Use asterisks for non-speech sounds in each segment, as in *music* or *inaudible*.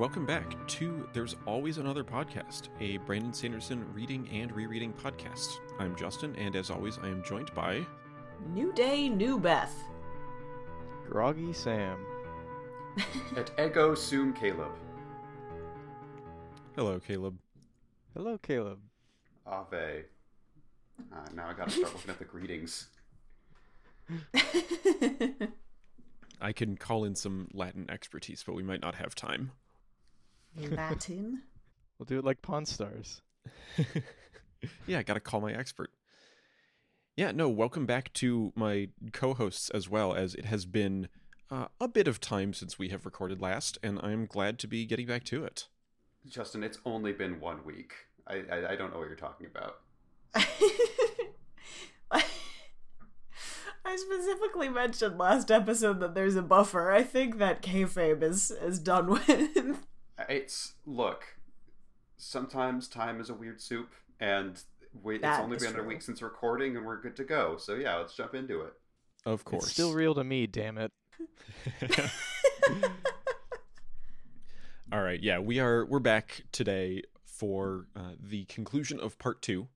welcome back to There's Always Another Podcast, a Brandon Sanderson reading and rereading podcast. I'm Justin, and as always, I am joined by. New day, new Beth. Groggy Sam. *laughs* at Echo Soon Caleb. Hello, Caleb. Hello, Caleb. Ave. Uh, now I gotta start looking at the greetings. *laughs* I can call in some Latin expertise, but we might not have time. Latin. *laughs* We'll do it like Pawn Stars. *laughs* yeah, I gotta call my expert. Yeah, no, welcome back to my co hosts as well, as it has been uh, a bit of time since we have recorded last, and I'm glad to be getting back to it. Justin, it's only been one week. I, I, I don't know what you're talking about. *laughs* I specifically mentioned last episode that there's a buffer. I think that kayfabe is is done with. It's look. Sometimes time is a weird soup, and we, it's only is been a week since recording, and we're good to go. So yeah, let's jump into it. Of course. It's still real to me, damn it. *laughs* *laughs* All right, yeah, we are we're back today for uh, the conclusion of part two.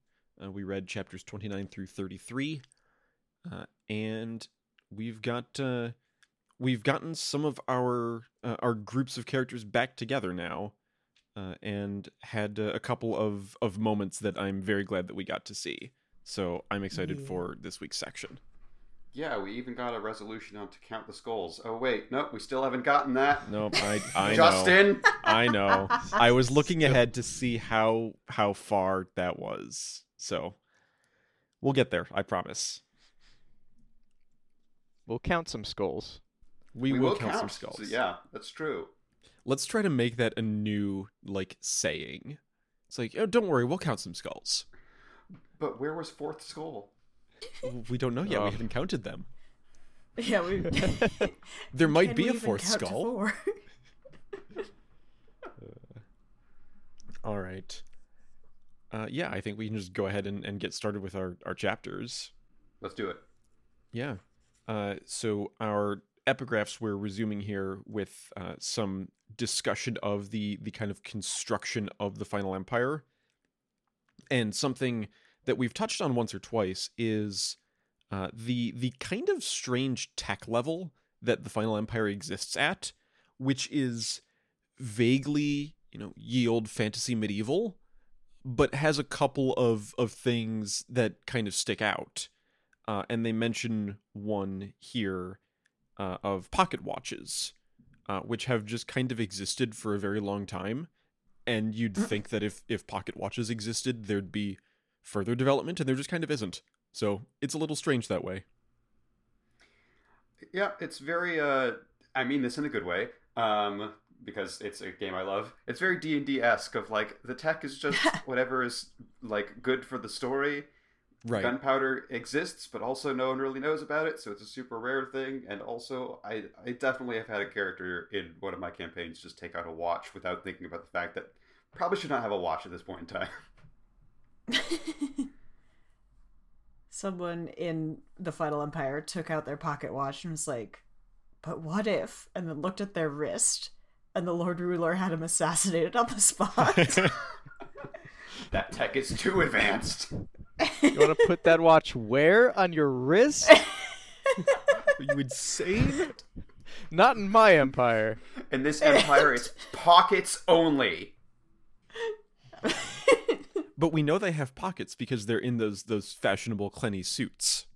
Uh, we read chapters twenty nine through thirty three, uh, and we've got uh, we've gotten some of our uh, our groups of characters back together now, uh, and had uh, a couple of of moments that I'm very glad that we got to see. So I'm excited Yeah. for this week's section. Yeah, we even got a resolution on to count the skulls. Oh wait, nope, we still haven't gotten that. Nope, I *laughs* I know. Justin. I know. I was looking *laughs* ahead to see how how far that was. So we'll get there, I promise. We'll count some skulls. We, will, count, some skulls. So, yeah, that's true. Let's try to make that a new like saying. It's like, oh, don't worry, we'll count some skulls. But where was fourth skull? We don't know yet. Oh. We haven't counted them. yeah, we. *laughs* *laughs* There might Can be a fourth skull. four? *laughs* All right. Uh, yeah, I think we can just go ahead and, and get started with our, our chapters. Let's do it. Yeah. Uh, so our epigraphs we're resuming here with uh, some discussion of the the kind of construction of the final empire, and something that we've touched on once or twice is uh, the the kind of strange tech level that the final empire exists at, which is vaguely you know ye old fantasy medieval, but has a couple of of things that kind of stick out. Uh, and they mention one here uh, of pocket watches, uh, which have just kind of existed for a very long time. And you'd think that if if pocket watches existed, there'd be further development, and there just kind of isn't. So it's a little strange that way. Yeah, it's very. uh I mean this in a good way, um, because it's a game I love. It's very D and D esque of like the tech is just *laughs* whatever is like good for the story. Right. Gunpowder exists, but also no one really knows about it, so it's a super rare thing. And also, I I definitely have had a character in one of my campaigns just take out a watch without thinking about the fact that probably should not have a watch at this point in time. *laughs* *laughs* Someone in the Final Empire took out their pocket watch and was like, "But what if?" And then looked at their wrist, and the Lord Ruler had him assassinated on the spot. *laughs* that tech is too advanced. You want to put that watch where? On your wrist? *laughs* Are you insane? Not in my empire. In this empire, it's pockets only. *laughs* but we know they have pockets because they're in those those fashionable Clenny suits.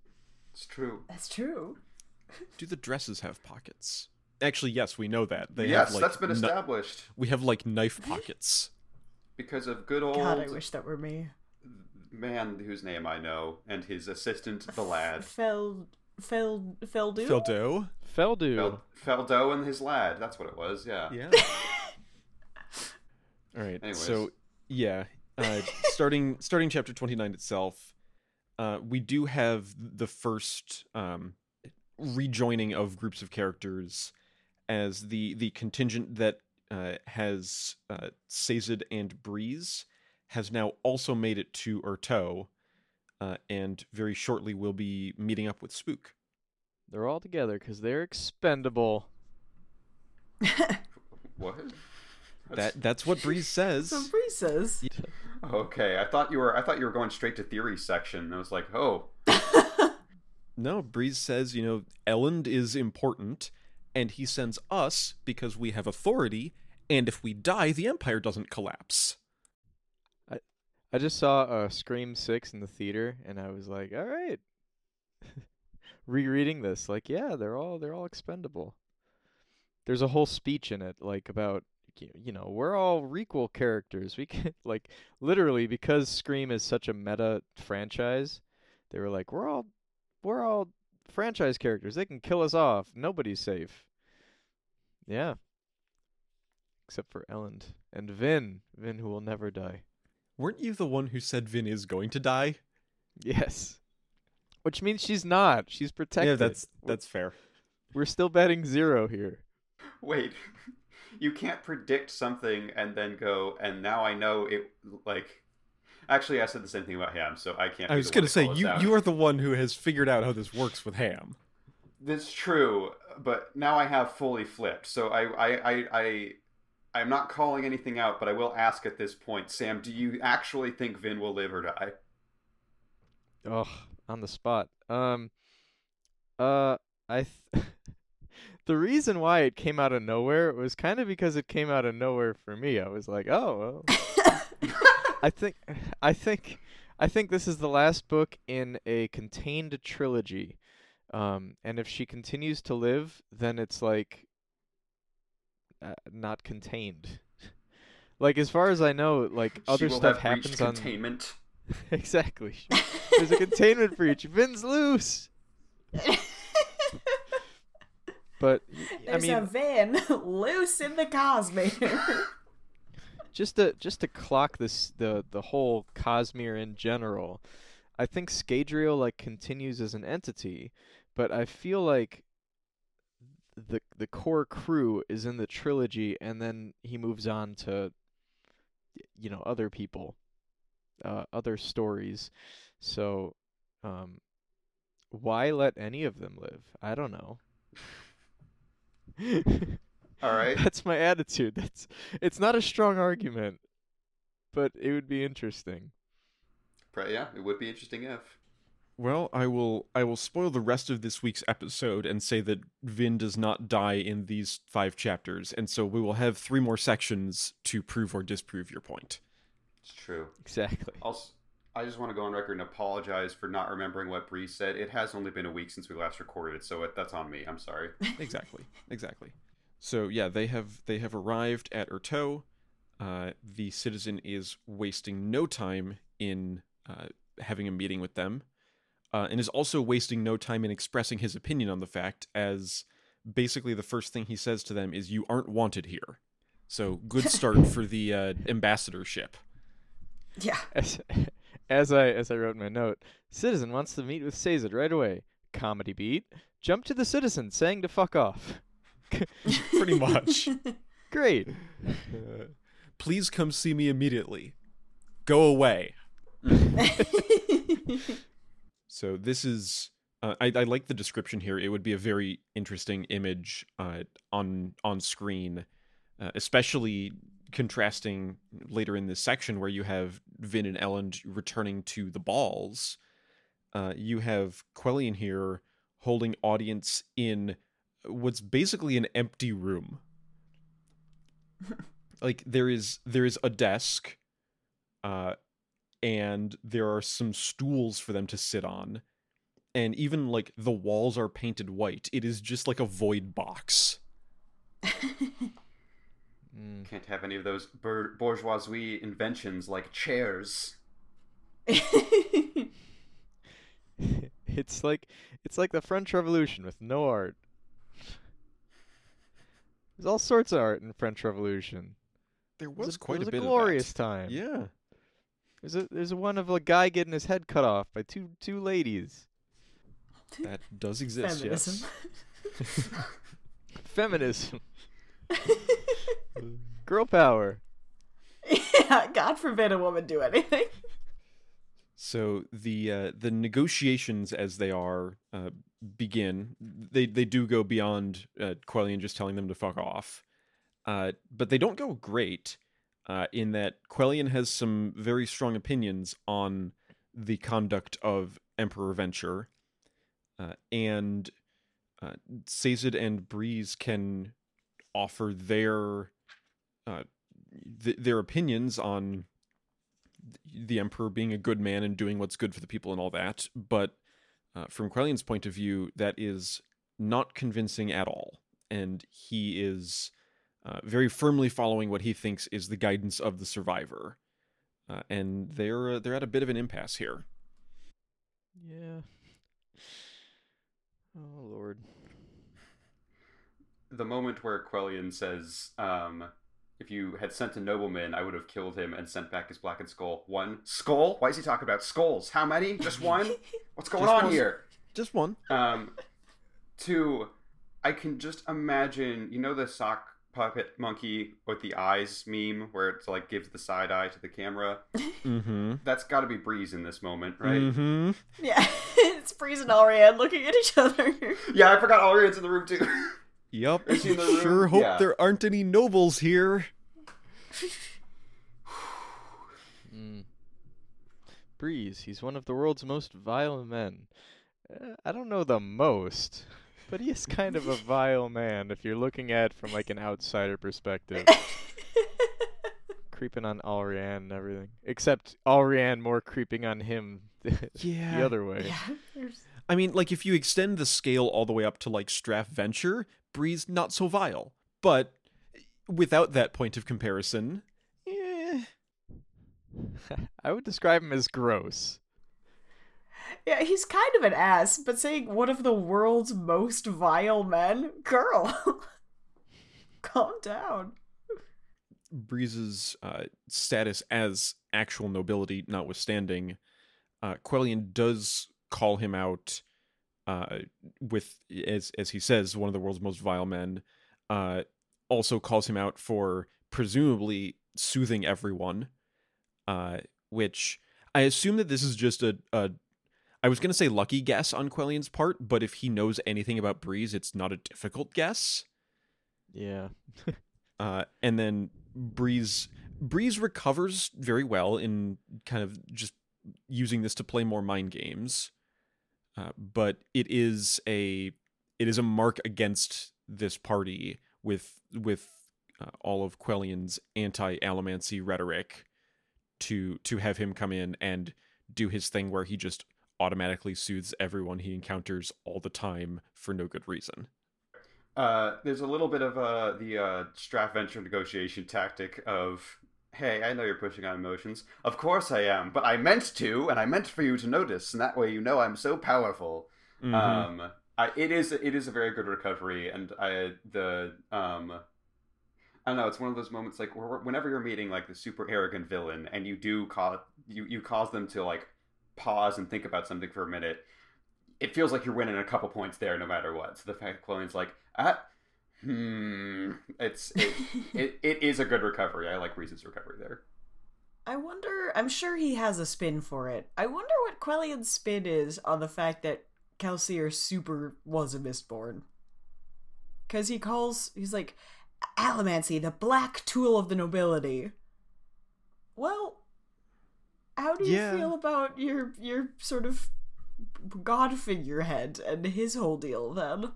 It's true. That's true. Do the dresses have pockets? Actually, yes, we know that they yes, have like that's been kni- established we have like knife pockets. because of good old God, I wish that were me. Man whose name I know and his assistant, the lad. Fel, Fel, Feldu. Feldo. Feldu. Fel- Feldo and his lad. That's what it was. Yeah. Yeah. *laughs* All right. Anyways. So yeah, uh, starting *laughs* starting chapter twenty nine itself, uh, we do have the first um, rejoining of groups of characters as the the contingent that uh, has uh, Sazed and Breeze has now also made it to Urteau, uh, and very shortly will be meeting up with Spook. They're all together because they're expendable. *laughs* What? That *laughs* that's what Breeze says. So Bree says. Okay, I thought you were. I thought you were going straight to theory section. I was like, oh, *laughs* No, Breeze says, you know, Elend is important, and he sends us because we have authority, and if we die, the Empire doesn't collapse. I just saw uh, Scream Six in the theater, and I was like, all right. *laughs* Rereading this, like, yeah, they're all they're all expendable. There's a whole speech in it, like about you know we're all requel characters. We can *laughs* like literally because Scream is such a meta franchise, they were like, we're all we're all franchise characters. They can kill us off. Nobody's safe. Yeah. Except for Elend and Vin, Vin who will never die. Weren't you the one who said Vin is going to die? Yes. Which means she's not. She's protected. Yeah, that's that's fair. We're still betting zero here. wait. *laughs* You can't predict something and then go, and now I know it. Like, actually, I said the same thing about Ham, so I can't. I was gonna say you out. you are the one who has figured out how this works with Ham. That's true, but now I have fully flipped. So I, I, I, I, I'm not calling anything out, but I will ask at this point, Sam, do you actually think Vin will live or die? Ugh, on the spot. Um, uh, I. Th- *laughs* the reason why it came out of nowhere was kind of because it came out of nowhere for me. I was like, oh, well. *laughs* I think, I think, I think this is the last book in a contained trilogy. Um, and if she continues to live, then it's like uh, not contained. *laughs* like as far as I know, like other will stuff have reached happens on containment. *laughs* exactly. *laughs* There's a containment breach. Vin's loose. But y- I There's mean, a van loose in the Cosmere. just to just to clock this the the whole Cosmere in general, I think Scadrial like continues as an entity, but I feel like the the core crew is in the trilogy, and then he moves on to you know other people, uh, other stories. So, um, why let any of them live? I don't know. *laughs* All right. That's my attitude. That's it's not a strong argument, but it would be interesting. Yeah, it would be interesting if. Well, I will I will spoil the rest of this week's episode and say that Vin does not die in these five chapters, and so we will have three more sections to prove or disprove your point. It's true. Exactly. Also, I just want to go on record and apologize for not remembering what Bree said. It has only been a week since we last recorded it, so it, that's on me. I'm sorry. *laughs* exactly exactly so yeah they have they have arrived at Urteau. Uh, the citizen is wasting no time in uh, having a meeting with them uh, and is also wasting no time in expressing his opinion on the fact as basically the first thing he says to them is you aren't wanted here so good *laughs* start for the uh, ambassadorship yeah. *laughs* As, as I as I wrote in my note, citizen wants to meet with Sazed right away. Comedy beat. Jump to the citizen saying to fuck off. *laughs* pretty much Great. Uh, please come see me immediately go away So this is uh, I, I like the description here. It would be a very interesting image uh, on on screen, uh, especially contrasting later in this section where you have Vin and Elend returning to the balls. Uh, you have Quellion here holding audience in what's basically an empty room. *laughs* like there is there is a desk, uh, and there are some stools for them to sit on and even like the walls are painted white it is just like a void box *laughs* Mm. Can't have any of those bour- bourgeoisie inventions like chairs. *laughs* it's like it's like the French Revolution with no art. There's all sorts of art in French Revolution. there It was a, quite it was a bit glorious of that. time. yeah There's a there's one of a guy getting his head cut off by two two ladies. that *laughs* does exist Feminism. yes Feminism. *laughs* *laughs* Girl power. yeah, God forbid a woman do anything. so the uh, the negotiations as they are uh, begin they they do go beyond uh, Quellion just telling them to fuck off uh, but they don't go great. Uh, in that Quellion has some very strong opinions on the conduct of Emperor Venture, uh, and uh, Sazed and Breeze can offer their uh, th- their opinions on the Emperor being a good man and doing what's good for the people and all that. But uh, from Quellion's point of view, that is not convincing at all, and he is uh, very firmly following what he thinks is the guidance of the survivor. Uh, and they're uh, they're at a bit of an impasse here. Yeah. Oh lord. The moment where Quellion says, um, if you had sent a nobleman, I would have killed him and sent back his blackened skull. One skull? Why is he talking about skulls? How many? Just one? *laughs* What's going Just on one. here? Just one. Um, two, I can just imagine, you know, the sock puppet monkey with the eyes meme where it's like gives the side eye to the camera. *laughs* Mm-hmm. That's got to be Breeze in this moment, right? Mm-hmm. Yeah, *laughs* it's Breeze and Allrianne looking at each other. Yeah, I forgot Allrianne's in the room too. Yep. Is he in the room? Sure hope Yeah. there aren't any nobles here. Mm. Breeze, he's one of the world's most vile men. Uh, I don't know the most, but he is kind of a *laughs* vile man if you're looking at it from like an outsider perspective. *laughs* creeping on Allrianne and everything. Except Allrianne more creeping on him *laughs* Yeah. the other way. yeah, I mean, like if you extend the scale all the way up to like Straff Venture, Breeze not so vile. But without that point of comparison, eh, I would describe him as gross. Yeah, he's kind of an ass, but saying one of the world's most vile men, girl, *laughs* calm down. Breeze's uh, status as actual nobility notwithstanding, uh, Quellion does call him out uh, with, as as he says, one of the world's most vile men. Uh, also calls him out for presumably soothing everyone, uh, which I assume that this is just a, a I was going to say lucky guess on Quellion's part, but if he knows anything about Breeze, it's not a difficult guess. Yeah. *laughs* Uh, and then Breeze Breeze recovers very well in kind of just using this to play more mind games. Uh, but it is a it is a mark against this party with with uh, all of Quellion's anti-allomancy rhetoric to to have him come in and do his thing where he just automatically soothes everyone he encounters all the time for no good reason. Uh, there's a little bit of uh, the uh, Venture negotiation tactic of, hey, I know you're pushing on emotions. Of course I am, but I meant to, and I meant for you to notice, and that way you know I'm so powerful. Mhm. Um, I, it is it is a very good recovery, and I the um, I don't know. It's one of those moments like whenever you're meeting like the super arrogant villain, and you do cause you you cause them to like pause and think about something for a minute. It feels like you're winning a couple points there, no matter what. So the fact that Chloe's like, ah, hmm, it's it, *laughs* it, it is a good recovery. I like Reason's recovery there. I wonder. I'm sure he has a spin for it. I wonder what Quellion's spin is on the fact that Kelsier super was a mistborn. Because he calls, he's like, Allomancy, the black tool of the nobility. Well, how do you Yeah. feel about your your sort of god figurehead and his whole deal then?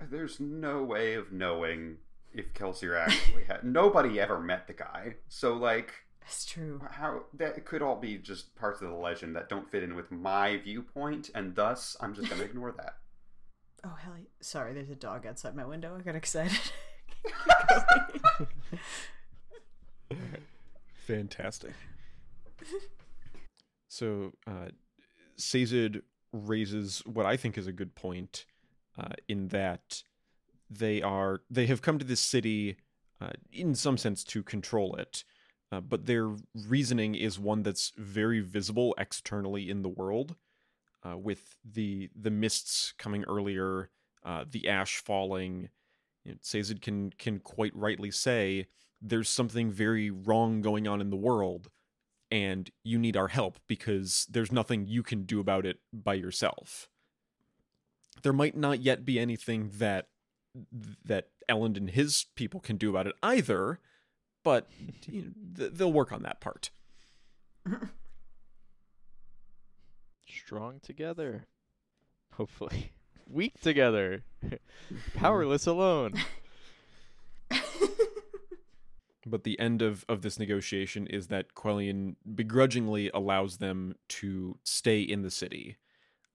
There's no way of knowing if Kelsier actually had. *laughs* Nobody ever met the guy, so like. That's true. how that could all be just parts of the legend that don't fit in with my viewpoint and thus i'm just gonna ignore that *laughs* Oh hell! yeah. Sorry, there's a dog outside my window. I got excited. *laughs* Fantastic. So, uh, Sazed raises what I think is a good point, uh, in that they are they have come to this city, uh, in some sense, to control it, uh, but their reasoning is one that's very visible externally in the world, uh, with the the mists coming earlier, uh, the ash falling. Sazed can can quite rightly say there's something very wrong going on in the world and you need our help because there's nothing you can do about it by yourself. There might not yet be anything that that Elend and his people can do about it either. But you know, *laughs* th- they'll work on that part. Strong together. Hopefully. *laughs* Weak together. *laughs* Powerless alone. But the end of, of this negotiation is that Quellion begrudgingly allows them to stay in the city,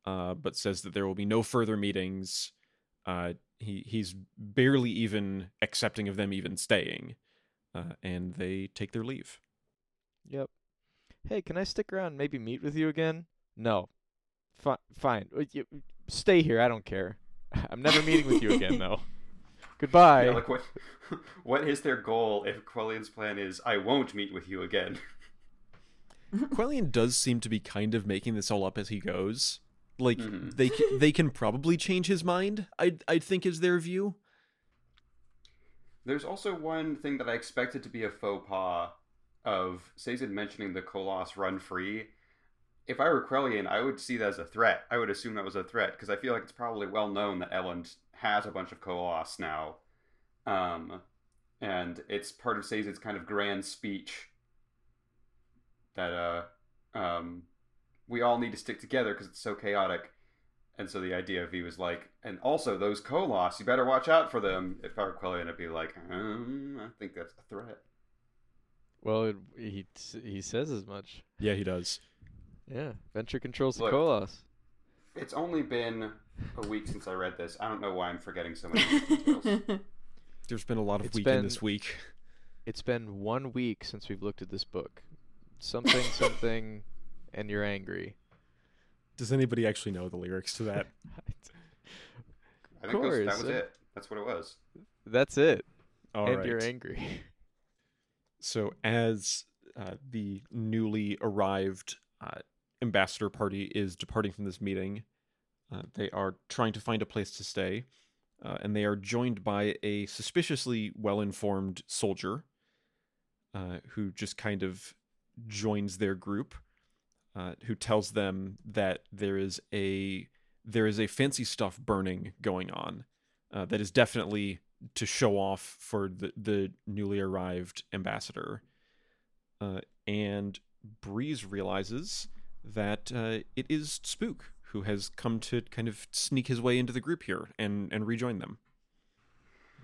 uh, but says that there will be no further meetings. Uh, he he's barely even accepting of them even staying, uh, and they take their leave. Yep. Hey, can I stick around and maybe meet with you again? No. Fi- fine. Uh, Stay here. I don't care. *laughs* I'm never meeting with you again, *laughs* though. Goodbye. Yeah, like what? *laughs* What is their goal if Quellion's plan is I won't meet with you again? *laughs* Quellion does seem to be kind of making this all up as he goes. Like Mhm. they they can probably change his mind. I I think is their view. There's also one thing that I expected to be a faux pas of Sazed mentioning the Koloss run free. If I were Quellion, I would see that as a threat. I would assume that was a threat because I feel like it's probably well known that Elend has a bunch of Koloss now. Um, and it's part of Sazed's kind of grand speech that uh, um, we all need to stick together because it's so chaotic. And so the idea of he was like, and also those Koloss, you better watch out for them. If I were Quellion, I'd be like, um, I think that's a threat. Well, it, he he says as much. Yeah, he does. Yeah. Venture controls the Look. Koloss. It's only been a week since I read this. I don't know why I'm forgetting so many details. *laughs* There's been a lot of It's weekend been- this week. It's been one week since we've looked at this book. Something, *laughs* something, and you're angry. Does anybody actually know the lyrics to that? *laughs* I think those, that course, was it. That's what it was. That's it. All and right. you're angry. So as uh, the newly arrived uh, ambassador party is departing from this meeting, uh, they are trying to find a place to stay, uh, and they are joined by a suspiciously well-informed soldier uh, who just kind of joins their group, uh, who tells them that there is a there is a fancy stuff burning going on uh, that is definitely to show off for the, the newly arrived ambassador. Uh, and Breeze realizes that uh, it is Spook who has come to kind of sneak his way into the group here and, and rejoin them.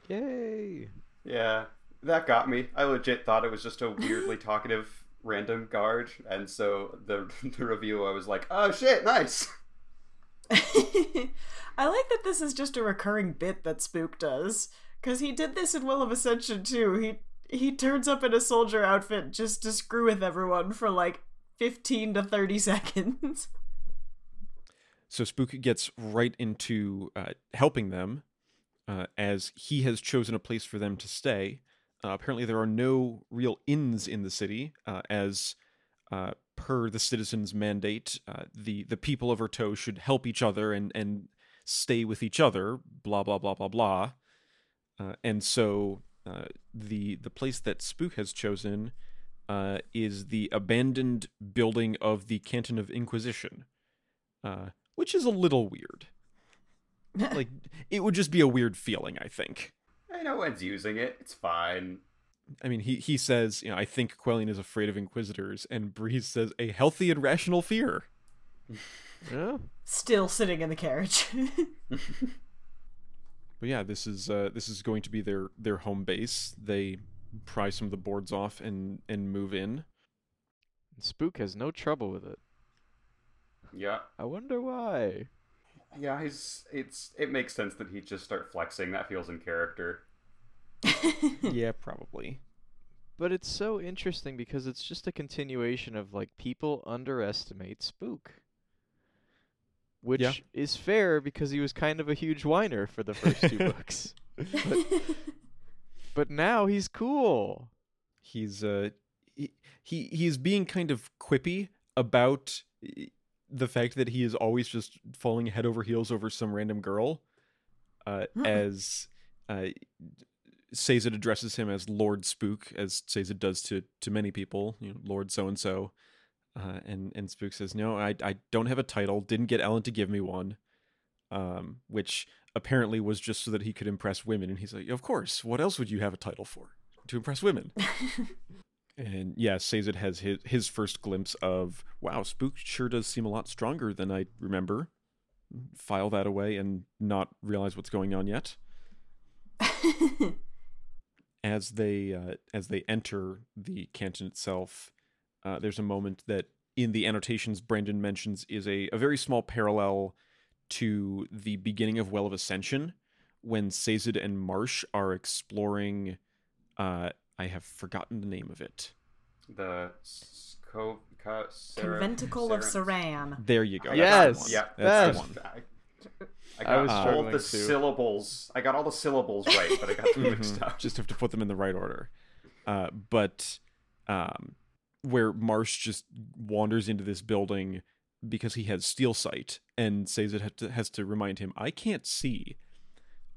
Yay! Yeah, that got me. I legit thought it was just a weirdly *laughs* talkative random guard, and so the *laughs* the review I was like, oh shit, nice. *laughs* I like that this is just a recurring bit that Spook does, because he did this in Well of Ascension too. He he turns up in a soldier outfit just to screw with everyone for like fifteen to thirty *laughs* seconds. So Spook gets right into uh, helping them uh, as he has chosen a place for them to stay. Uh, apparently, there are no real inns in the city, uh, as uh, per the citizens' mandate, uh, the the people of Urteau should help each other and and stay with each other. Blah blah blah blah blah. And so the the place that Spook has chosen uh, is the abandoned building of the Canton of Inquisition, uh, which is a little weird. *laughs* Like it would just be a weird feeling, I think. I know one's using it. It's fine. I mean, he he says, you know, I think Quellion is afraid of Inquisitors, and Breeze says a healthy and rational fear. *laughs* Yeah. Still sitting in the carriage. *laughs* But yeah, this is uh, this is going to be their their home base. They pry some of the boards off and and move in. Spook has no trouble with it. Yeah, I wonder why. yeah. He's it's it makes sense that he'd just start flexing. That feels in character. *laughs* yeah, probably. But it's so interesting because it's just a continuation of like people underestimate Spook. Which Yeah. is fair because he was kind of a huge whiner for the first two *laughs* books. But now he's cool. He's uh he, he he's being kind of quippy about eh, the fact that he is always just falling head over heels over some random girl. Uh, as uh, Sazed addresses him as Lord Spook, as Sazed does to to many people, you know, Lord so and so. Uh, and and Spook says, "No, I I don't have a title. Didn't get Elend to give me one." um, which apparently was just so that he could impress women. And he's like, of course. What else would you have a title for? To impress women. *laughs* and yeah, Sazed has his his first glimpse of wow, Spook sure does seem a lot stronger than I remember. File that away and not realize what's going on yet. *laughs* as they uh, as they enter the canton itself, uh, there's a moment that in the annotations Brandon mentions is a, a very small parallel to the beginning of Well of Ascension when Sazed and Marsh are exploring. Uh, I have forgotten the name of it. The co- co- Conventical of Seran. There you go. Yes. Yeah, That's yes. the one. I, I I got was all struggling the too. syllables. I got all the syllables right, but I got them mixed Mhm. up. Just have to put them in the right order. Uh, but um, where Marsh just wanders into this building because he has steel sight, and says it has to, has to remind him, "I can't see."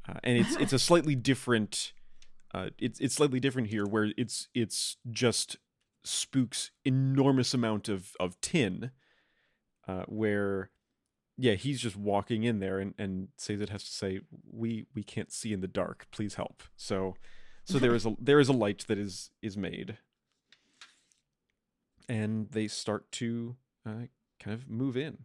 Uh, and it's it's a *laughs* slightly different. Uh, it's it's slightly different here, where it's it's just Spook's enormous amount of of tin, uh, where yeah, he's just walking in there and and says it has to say, "We we can't see in the dark. Please help." So so there is a *laughs* there is a light that is is made, and they start to uh, kind of move in.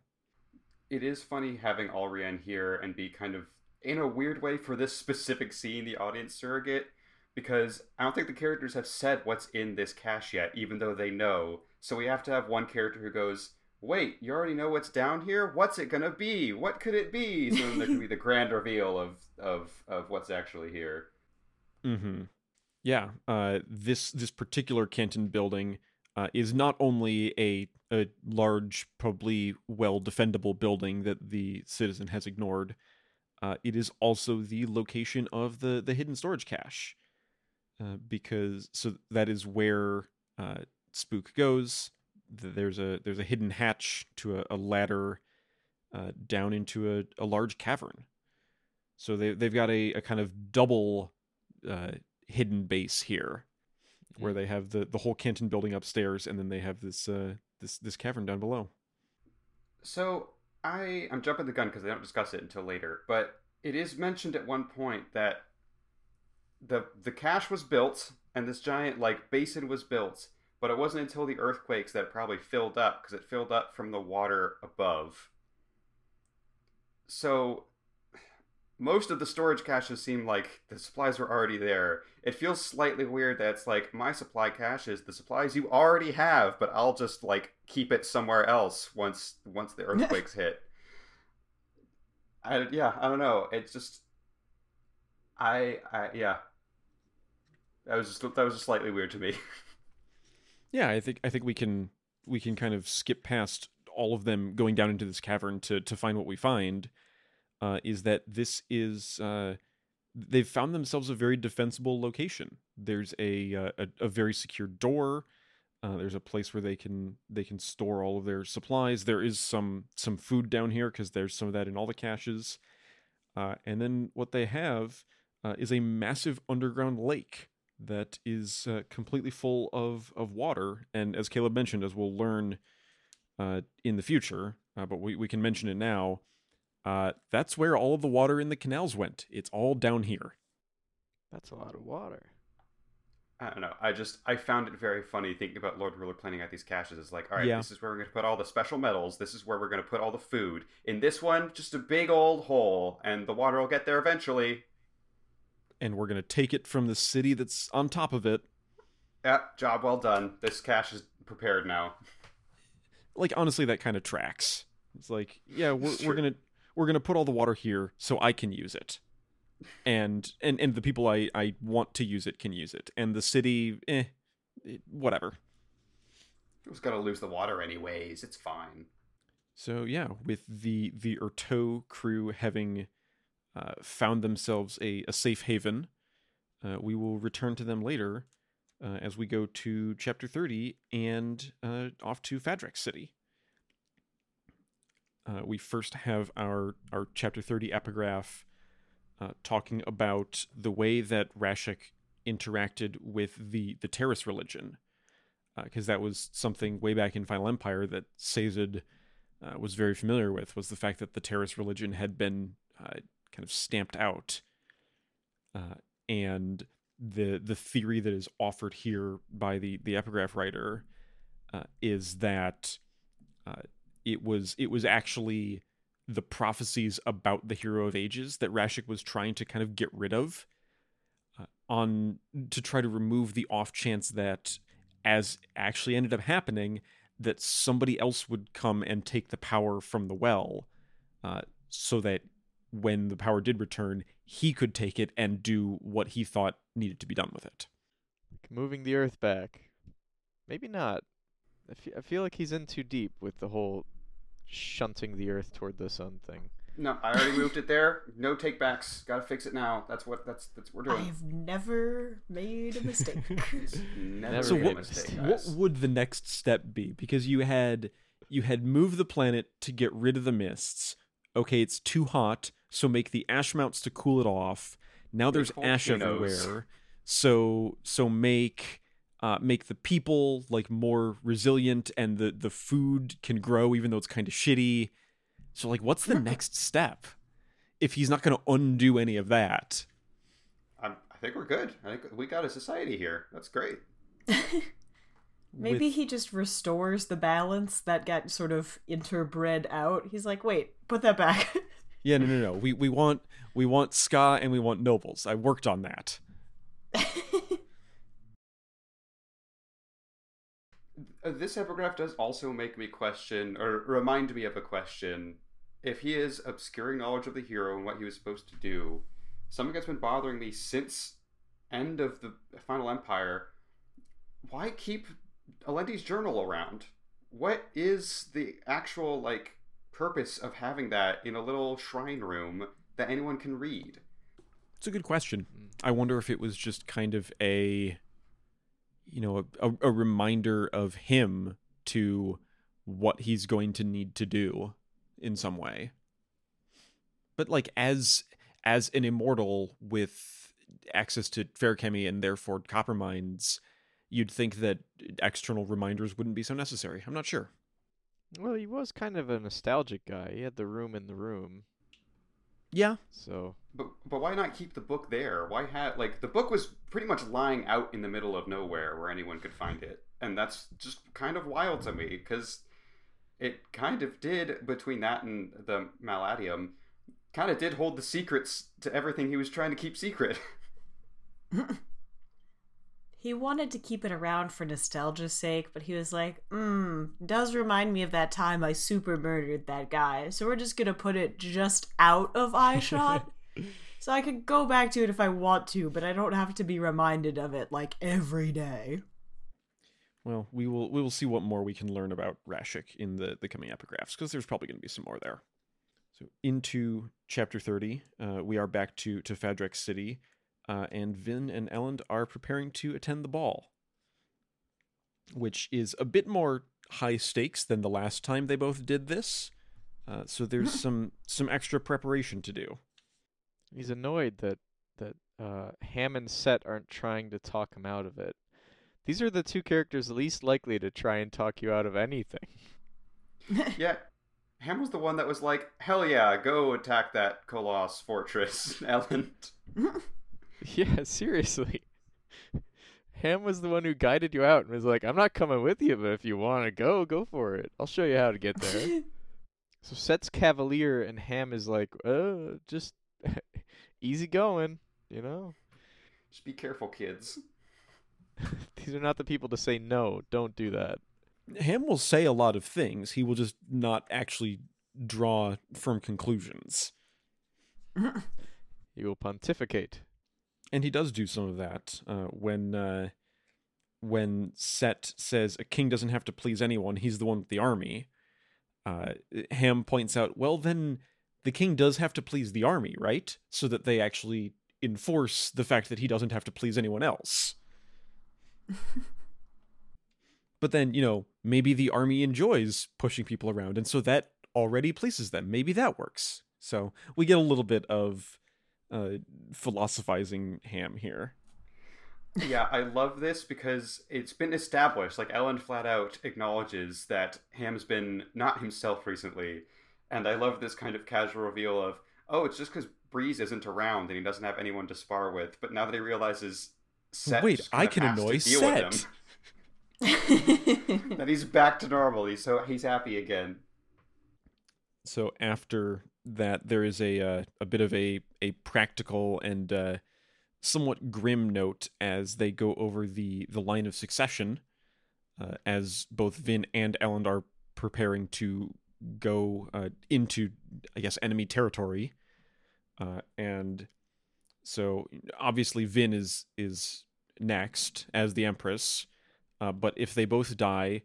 It is funny having Allrianne here and be kind of, in a weird way, for this specific scene, the audience surrogate, because I don't think the characters have said what's in this cache yet, even though they know. So we have to have one character who goes, Wait, you already know what's down here? What's it gonna be? What could it be? So then there could be the *laughs* grand reveal of, of, of what's actually here. Mm-hmm. Yeah. Uh, this this particular Canton building uh, is not only a a large, probably well defendable building that the citizen has ignored. Uh, it is also the location of the the hidden storage cache, uh, because so that is where uh, Spook goes. There's a there's a hidden hatch to a, a ladder uh, down into a, a large cavern. So they they've got a, a kind of double uh, hidden base here, where they have the, the whole Canton building upstairs, and then they have this uh, this this cavern down below. So I I'm jumping the gun because they don't discuss it until later, but it is mentioned at one point that the the cache was built and this giant like basin was built, but it wasn't until the earthquakes that it probably filled up because it filled up from the water above. So most of the storage caches seem like the supplies were already there. It feels slightly weird that it's like my supply cache is the supplies you already have, but I'll just like keep it somewhere else once once the *laughs* earthquakes hit. I yeah, I don't know. It's just I I yeah. That was just that was just slightly weird to me. *laughs* Yeah, I think I think we can we can kind of skip past all of them going down into this cavern to to find what we find. Uh, is that this is uh, they've found themselves a very defensible location. There's a uh, a, a very secure door. Uh, there's a place where they can they can store all of their supplies. There is some some food down here because there's some of that in all the caches. Uh, and then what they have uh, is a massive underground lake that is completely full of of water. And as Caleb mentioned, as we'll learn in the future, but we, we can mention it now. Uh, that's where all of the water in the canals went. It's all down here. That's a lot of water. I don't know. I just I found it very funny thinking about Lord Ruler planning out these caches. It's like, all right, Yeah. this is where we're going to put all the special metals. This is where we're going to put all the food. In this one, just a big old hole, and the water will get there eventually. And we're gonna take it from the city that's on top of it. Yep, job well done. This cache is prepared now. Like honestly, that kind of tracks. It's like, yeah, we're, we're gonna we're gonna put all the water here so I can use it, and and and the people I I want to use it can use it, and the city, eh, it- whatever. It was going to lose the water anyways. It's fine. So yeah, with the the Urteau crew having uh, found themselves a, a safe haven, uh, we will return to them later uh, as we go to chapter thirty and uh, off to Fadrex City. Uh, we first have our our chapter thirty epigraph uh, talking about the way that Rashek interacted with the the Terris religion, because that was something way back in Final Empire that Sazed uh, was very familiar with was the fact that the Terris religion had been uh, kind of stamped out, uh, and the the theory that is offered here by the the epigraph writer uh, is that uh, it was it was actually the prophecies about the hero of ages that Rashek was trying to kind of get rid of uh, on to try to remove the off chance that as actually ended up happening that somebody else would come and take the power from the well uh, so that when the power did return he could take it and do what he thought needed to be done with it Like moving the Earth back. Maybe not. I fe- I feel like he's in too deep with the whole shunting the Earth toward the sun thing. No, I already moved it there. No takebacks. Gotta fix it now. That's what that's that's what we're doing. I've never made a *laughs* mistake. Never Never so made made a what, a mistake, what would the next step be because you had you had moved the planet to get rid of the mists okay it's too hot so make the ash mounts to cool it off now there's ash everywhere so so make uh, make the people like more resilient and the the food can grow even though it's kind of shitty so like what's the next step if he's not going to undo any of that I'm, I think we're good. I think we got a society here. That's great. *laughs* Maybe with- he just restores the balance that got sort of interbred out. He's like, wait, put that back. *laughs* Yeah, no, no, no. We we want we want skaa and we want nobles. I worked on that. *laughs* Uh, this epigraph does also make me question, or remind me of a question. If he is obscuring knowledge of the hero and what he was supposed to do, something that's been bothering me since end of the Final Empire. Why keep Alendi's journal around? What is the actual like purpose of having that in a little shrine room that anyone can read? It's a good question. I wonder if it was just kind of a, you know, a, a, reminder of him to what he's going to need to do in some way. But like as as an immortal with access to Feruchemy and therefore copper mines, you'd think that external reminders wouldn't be so necessary. I'm not sure. Well, he was kind of a nostalgic guy. He had the room in the room. Yeah, So But but why not keep the book there? Why had like the book was pretty much lying out in the middle of nowhere where anyone could find it, and that's just kind of wild to me because it kind of did between that and the Malatium, kind of did hold the secrets to everything he was trying to keep secret. *laughs* he wanted to keep it around for nostalgia's sake, but he was like, hmm, does remind me of that time I super murdered that guy. So we're just gonna put it just out of *laughs* eye shot. so I could go back to it if I want to, but I don't have to be reminded of it like every day. Well, we will we will see what more we can learn about Rashek in the the coming epigraphs because there's probably going to be some more there. So into chapter thirty, uh, we are back to to Fadrex City, uh, and Vin and Elend are preparing to attend the ball, which is a bit more high stakes than the last time they both did this. Uh, so there's *laughs* some some extra preparation to do. he's annoyed that that uh, Ham and Cett aren't trying to talk him out of it. These are the two characters least likely to try and talk you out of anything. *laughs* yeah, Ham was the one that was like, "Hell yeah, go attack that Koloss fortress, *laughs* Elend." *laughs* Yeah, seriously. Ham was the one who guided you out and was like, I'm not coming with you, but if you want to go, go for it. I'll show you how to get there. *laughs* so Cett's cavalier and Ham is like, uh, just *laughs* easy going, you know? Just be careful, kids. These are not the people to say, no, don't do that. Ham will say a lot of things. He will just not actually draw firm conclusions. He will pontificate. And he does do some of that uh, when uh, when Cett says a king doesn't have to please anyone; he's the one with the army. Uh, Ham points out, well, then the king does have to please the army, right? So that they actually enforce the fact that he doesn't have to please anyone else. *laughs* but then, you know, maybe the army enjoys pushing people around, and so that already pleases them. Maybe that works. So we get a little bit of uh, philosophizing ham here. yeah, I love this because it's been established. Like Elend flat out acknowledges that Ham's been not himself recently, and I love this kind of casual reveal of, oh, it's just because Breeze isn't around and he doesn't have anyone to spar with. But now that he realizes, Cett Wait, I can annoy Cett. *laughs* that he's back to normal. He's so he's happy again. So after that, there is a uh, a bit of a a practical and uh, somewhat grim note as they go over the the line of succession, uh, as both Vin and Elend are preparing to go uh, into, I guess, enemy territory, uh, and so obviously Vin is is next as the Empress, uh, but if they both die,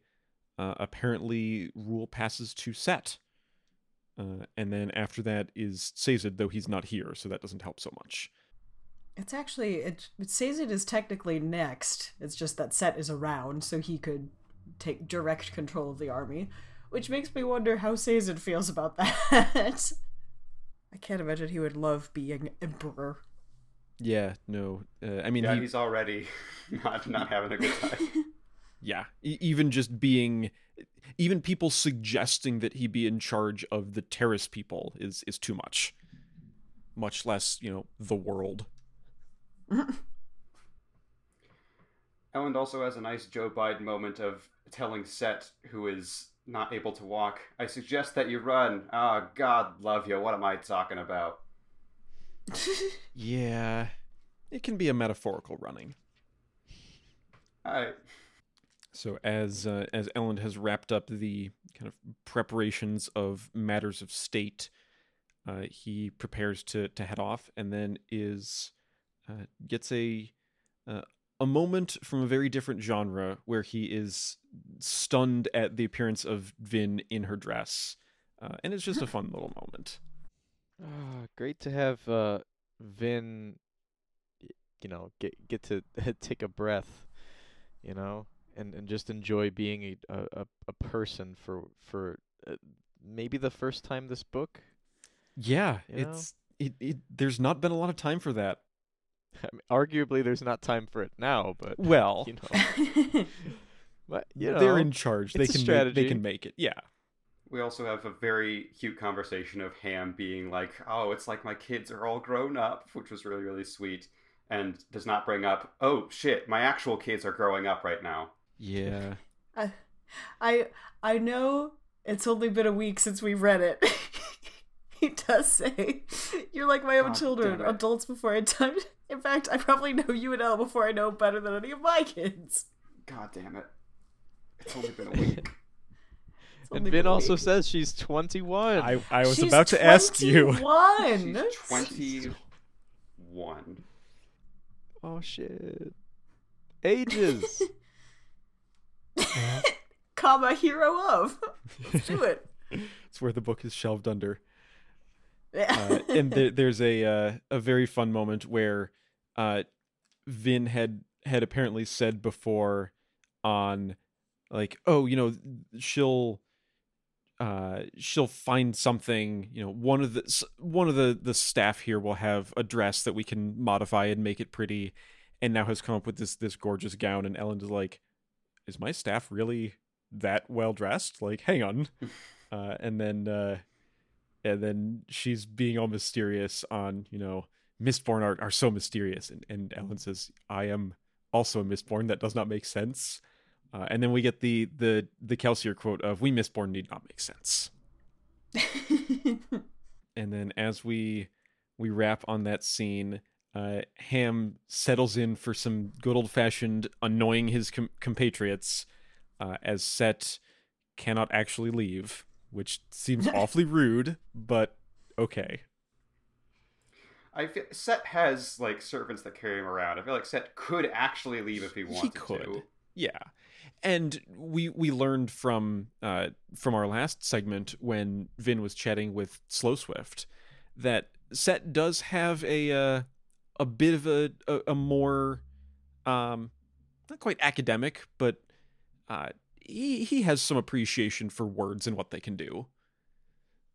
apparently rule passes to Cett. Uh, and then after that is Sazed, though he's not here, so that doesn't help so much. It's actually it, it says it is technically next. It's just that Cett is around, so he could take direct control of the army, which makes me wonder how Sazed feels about *laughs* that. I can't imagine he would love being emperor. Yeah, no. Uh, I mean, Yeah, he, he's already *laughs* not not having a good time. *laughs* yeah, e- even just being, even people suggesting that he be in charge of the Terris people is is too much. Much less, you know, the world. *laughs* Elend also has a nice Joe Biden moment of telling Cett, who is not able to walk, I suggest that you run. Ah, God love you. What am I talking about? *laughs* Yeah, it can be a metaphorical running. I So as uh, as Elend has wrapped up the kind of preparations of matters of state, uh, he prepares to to head off, and then is uh, gets a uh, a moment from a very different genre where he is stunned at the appearance of Vin in her dress, uh, and it's just a fun little moment. Ah, great to have uh, Vin, you know, get get to *laughs* take a breath, you know, and, and just enjoy being a a, a- a person for for uh, maybe the first time this book. Yeah, You know? it's it, it. There's not been a lot of time for that. *laughs* I mean, arguably, there's not time for it now, but Well, you know, *laughs* but you know, they're in charge. They can make, they can make it. Yeah. we also have a very cute conversation of Ham being like, "Oh, it's like my kids are all grown up," which was really really sweet, and does not bring up, "Oh shit, my actual kids are growing up right now." Yeah. *laughs* I, I I know it's only been a week since we read it. *laughs* he does say, "You're like my own God children, adults before I time." *laughs* In fact, I probably know you and Elle before I know better than any of my kids. God damn it! It's only been a week. And only Vin also week. says she's 21. I, I was She's about to ask you. 21. She's twenty-one. oh shit. Ages. *laughs* comma hero of. Let's do *laughs* it. It's where the book is shelved under. Yeah. Uh, and there, there's a uh, a very fun moment where uh, Vin had had apparently said before on like, oh, you know, she'll uh she'll find something you know one of the one of the the staff here will have a dress that we can modify and make it pretty and now has come up with this this gorgeous gown and Elend is like is my staff really that well dressed? Like hang on. *laughs* Uh and then uh and then she's being all mysterious on you know mistborn are, are so mysterious. And, and Elend says i am also a mistborn. That does not make sense. Uh, and then we get the the the kelsier quote of we mistborn need not make sense. *laughs* And then as we we wrap on that scene uh, ham settles in for some good old fashioned annoying his com- compatriots uh, as Cett cannot actually leave which seems *laughs* awfully rude but okay I feel Cett has like servants that carry him around. I feel like Cett could actually leave if he wanted he could to. yeah and we we learned from uh from our last segment when vin was chatting with Slowswift that Cett does have a uh, a bit of a, a a more um not quite academic but uh he he has some appreciation for words and what they can do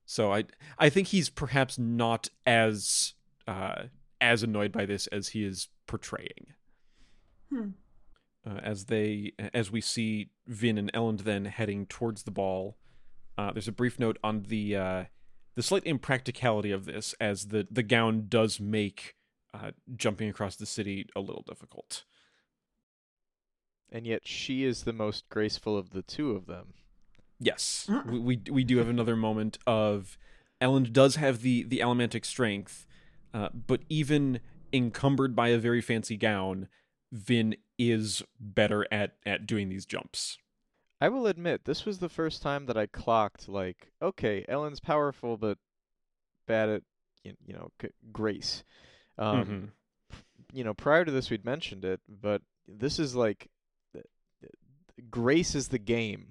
so i i think he's perhaps not as uh as annoyed by this as he is portraying Hmm. uh, as they as we see Vin and Elend then heading towards the ball. Uh, there's a brief note on the uh, the slight impracticality of this, as the the gown does make uh, jumping across the city a little difficult. And yet she is the most graceful of the two of them. Yes, *gasps* we, we we do have another moment of Elend does have the the Allomantic strength, uh, but even encumbered by a very fancy gown, Vin is better at at doing these jumps. I will admit, this was the first time that I clocked like, okay, Elend's powerful but bad at y- you know grace. Um, Mhm. You know, prior to this we'd mentioned it, but this is like grace is the game.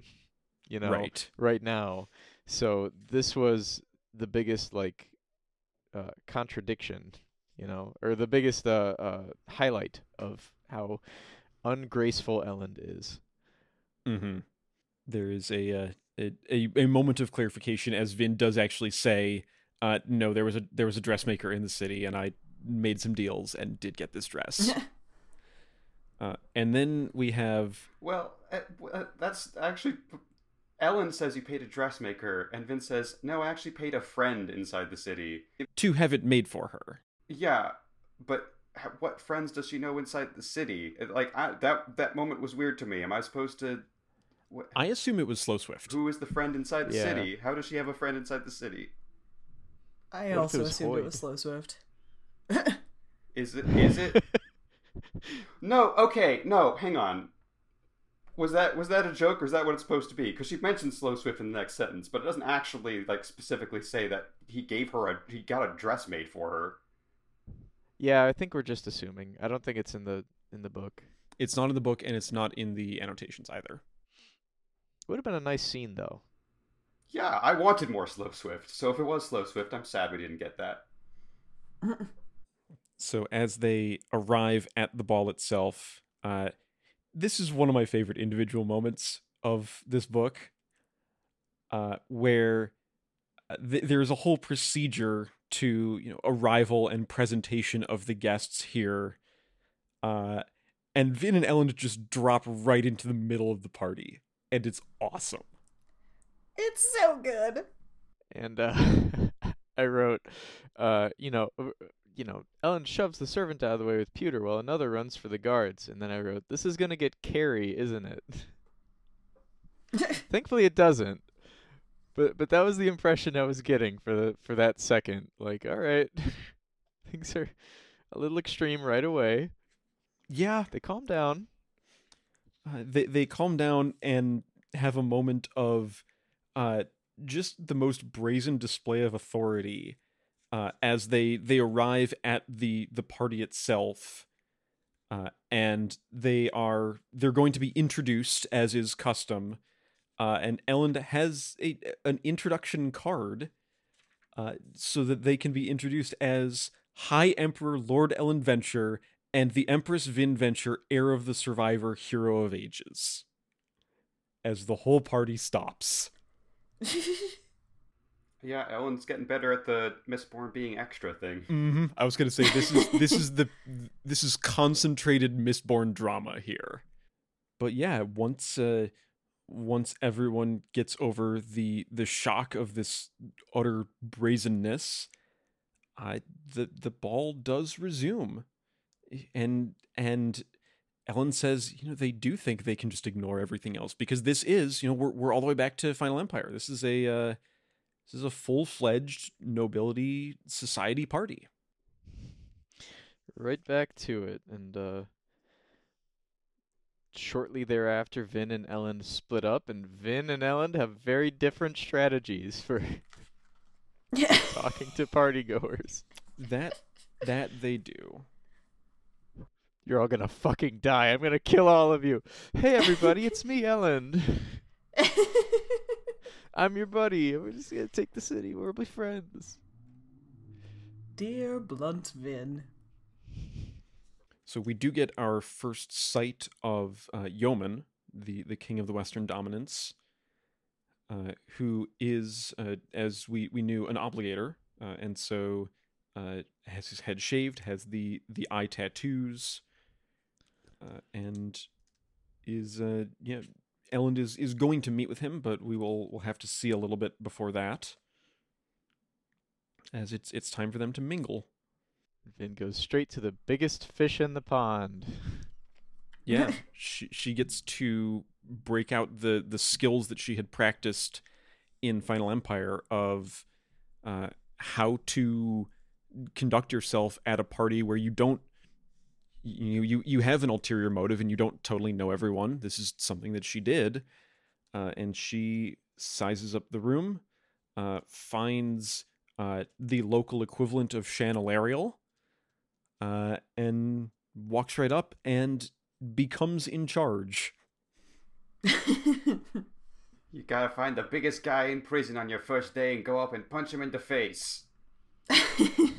You know, Right. right now. So this was the biggest like uh, contradiction, you know, or the biggest uh, uh, highlight of how ungraceful Elend is. Mm-hmm. There is a, uh, a a a moment of clarification as Vin does actually say, uh, "No, there was a there was a dressmaker in the city, and I made some deals and did get this dress." *laughs* uh, and then we have Well, uh, uh, that's actually. Elend says you paid a dressmaker, and Vince says, no, I actually paid a friend inside the city. to have it made for her. Yeah, but what friends does she know inside the city? Like I, that that moment was weird to me. Am I supposed to? What, I assume it was Slowswift. who is the friend inside the Yeah. city? How does she have a friend inside the city? I if it also was assumed it was Slowswift. Is it? Is it? *laughs* no. Okay. No. Hang on. Was that was that a joke or is that what it's supposed to be? Because she mentions Slowswift in the next sentence, but it doesn't actually like specifically say that he gave her a he got a dress made for her. yeah, I think we're just assuming. I don't think it's in the in the book. It's not in the book, and it's not in the annotations either. Would have been a nice scene though. Yeah, I wanted more Slowswift. So if it was Slowswift, I'm sad we didn't get that. *laughs* So as they arrive at the ball itself, uh, this is one of my favorite individual moments of this book, uh, where uh, th- there's a whole procedure to you know arrival and presentation of the guests here, uh, and Vin and Elend just drop right into the middle of the party, and it's awesome. it's so good. And uh, *laughs* I wrote, uh, you know, you know, Elend shoves the servant out of the way with pewter while another runs for the guards. And then I wrote, this is gonna get Carrie, isn't it? *laughs* Thankfully, it doesn't. But but that was the impression I was getting for the for that second. Like, all right, *laughs* things are a little extreme right away. Yeah, They calm down. uh, they they calm down and have a moment of uh just the most brazen display of authority uh as they they arrive at the the party itself uh and they are they're going to be introduced as is custom uh and Elend has a an introduction card uh so that they can be introduced as High Emperor Lord Elend Venture and the Empress Vin Venture, heir of the survivor, hero of ages. As the whole party stops. *laughs* Yeah, Elend's getting better at the Mistborn being extra thing. Mm-hmm. I was gonna say this is *laughs* this is the this is concentrated Mistborn drama here. But yeah, once uh once everyone gets over the the shock of this utter brazenness, I the the ball does resume. And and Elend says, you know, they do think they can just ignore everything else because this is, you know, we're we're all the way back to Final Empire. This is a uh this is a full-fledged nobility society party. Right back to it, and uh, shortly thereafter, Vin and Elend split up, and Vin and Elend have very different strategies for *laughs* talking to partygoers. That that they do. You're all gonna fucking die. I'm gonna kill all of you. Hey, everybody, it's me, Elend. *laughs* I'm your buddy. We're just gonna take the city. We'll be friends. Dear Blunt Vin. So we do get our first sight of uh, Yomen, the the king of the Western Dominance, uh, who is, uh, as we we knew, an obligator, uh, and so uh, has his head shaved, has the the eye tattoos, uh, and is uh, yeah, Elend is is going to meet with him, but we will we'll have to see a little bit before that, as it's it's time for them to mingle. Vin goes straight to the biggest fish in the pond. *laughs* Yeah, *laughs* she she gets to break out the the skills that she had practiced in Final Empire of uh, how to conduct yourself at a party where you don't you you you have an ulterior motive and you don't totally know everyone. This is something that she did, uh, and she sizes up the room, uh, finds uh, the local equivalent of Shan Elariel, uh, and walks right up and becomes in charge. *laughs* You gotta find the biggest guy in prison on your first day and go up and punch him in the face. *laughs*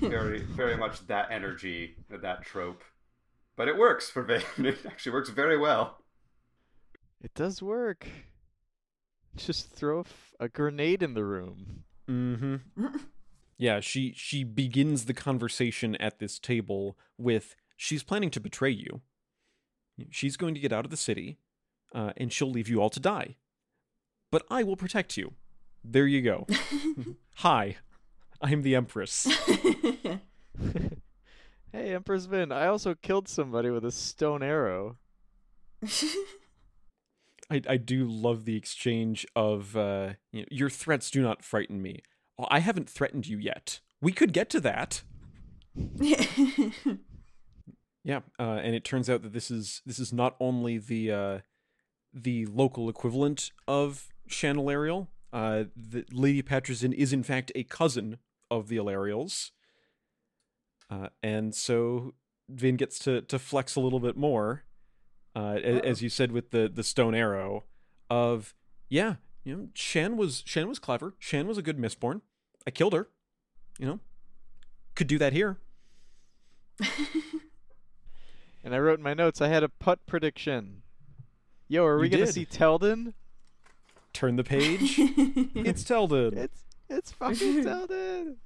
Very, very much that energy, that trope. But it works for Vin. *laughs* It actually works very well. It does work. Just throw a, f- a grenade in the room. Mm-hmm. *laughs* yeah, she she begins the conversation at this table with she's planning to betray you. She's going to get out of the city, uh, and she'll leave you all to die. But I will protect you. There you go. *laughs* Hi, I'm the Empress. Hey, Empress Vin, I also killed somebody with a stone arrow. *laughs* I, I do love the exchange of uh, you know, your threats do not frighten me. Well, I haven't threatened you yet. We could get to that. *laughs* Yeah, uh, and it turns out that this is this is not only the uh, the local equivalent of Shan Elariel. Uh, the Lady Patricin is in fact a cousin of the Elariels, uh, and so Vin gets to to flex a little bit more, uh, a- as you said with the the stone arrow. Of yeah, you know, Shan was Shan was clever. Shan was a good Mistborn. I killed her. You know, could do that here. *laughs* And I wrote in my notes I had a putt prediction. Yo, are we You gonna did. see Telden? Turn the page. *laughs* it's Telden. It's it's fucking *laughs* Telden.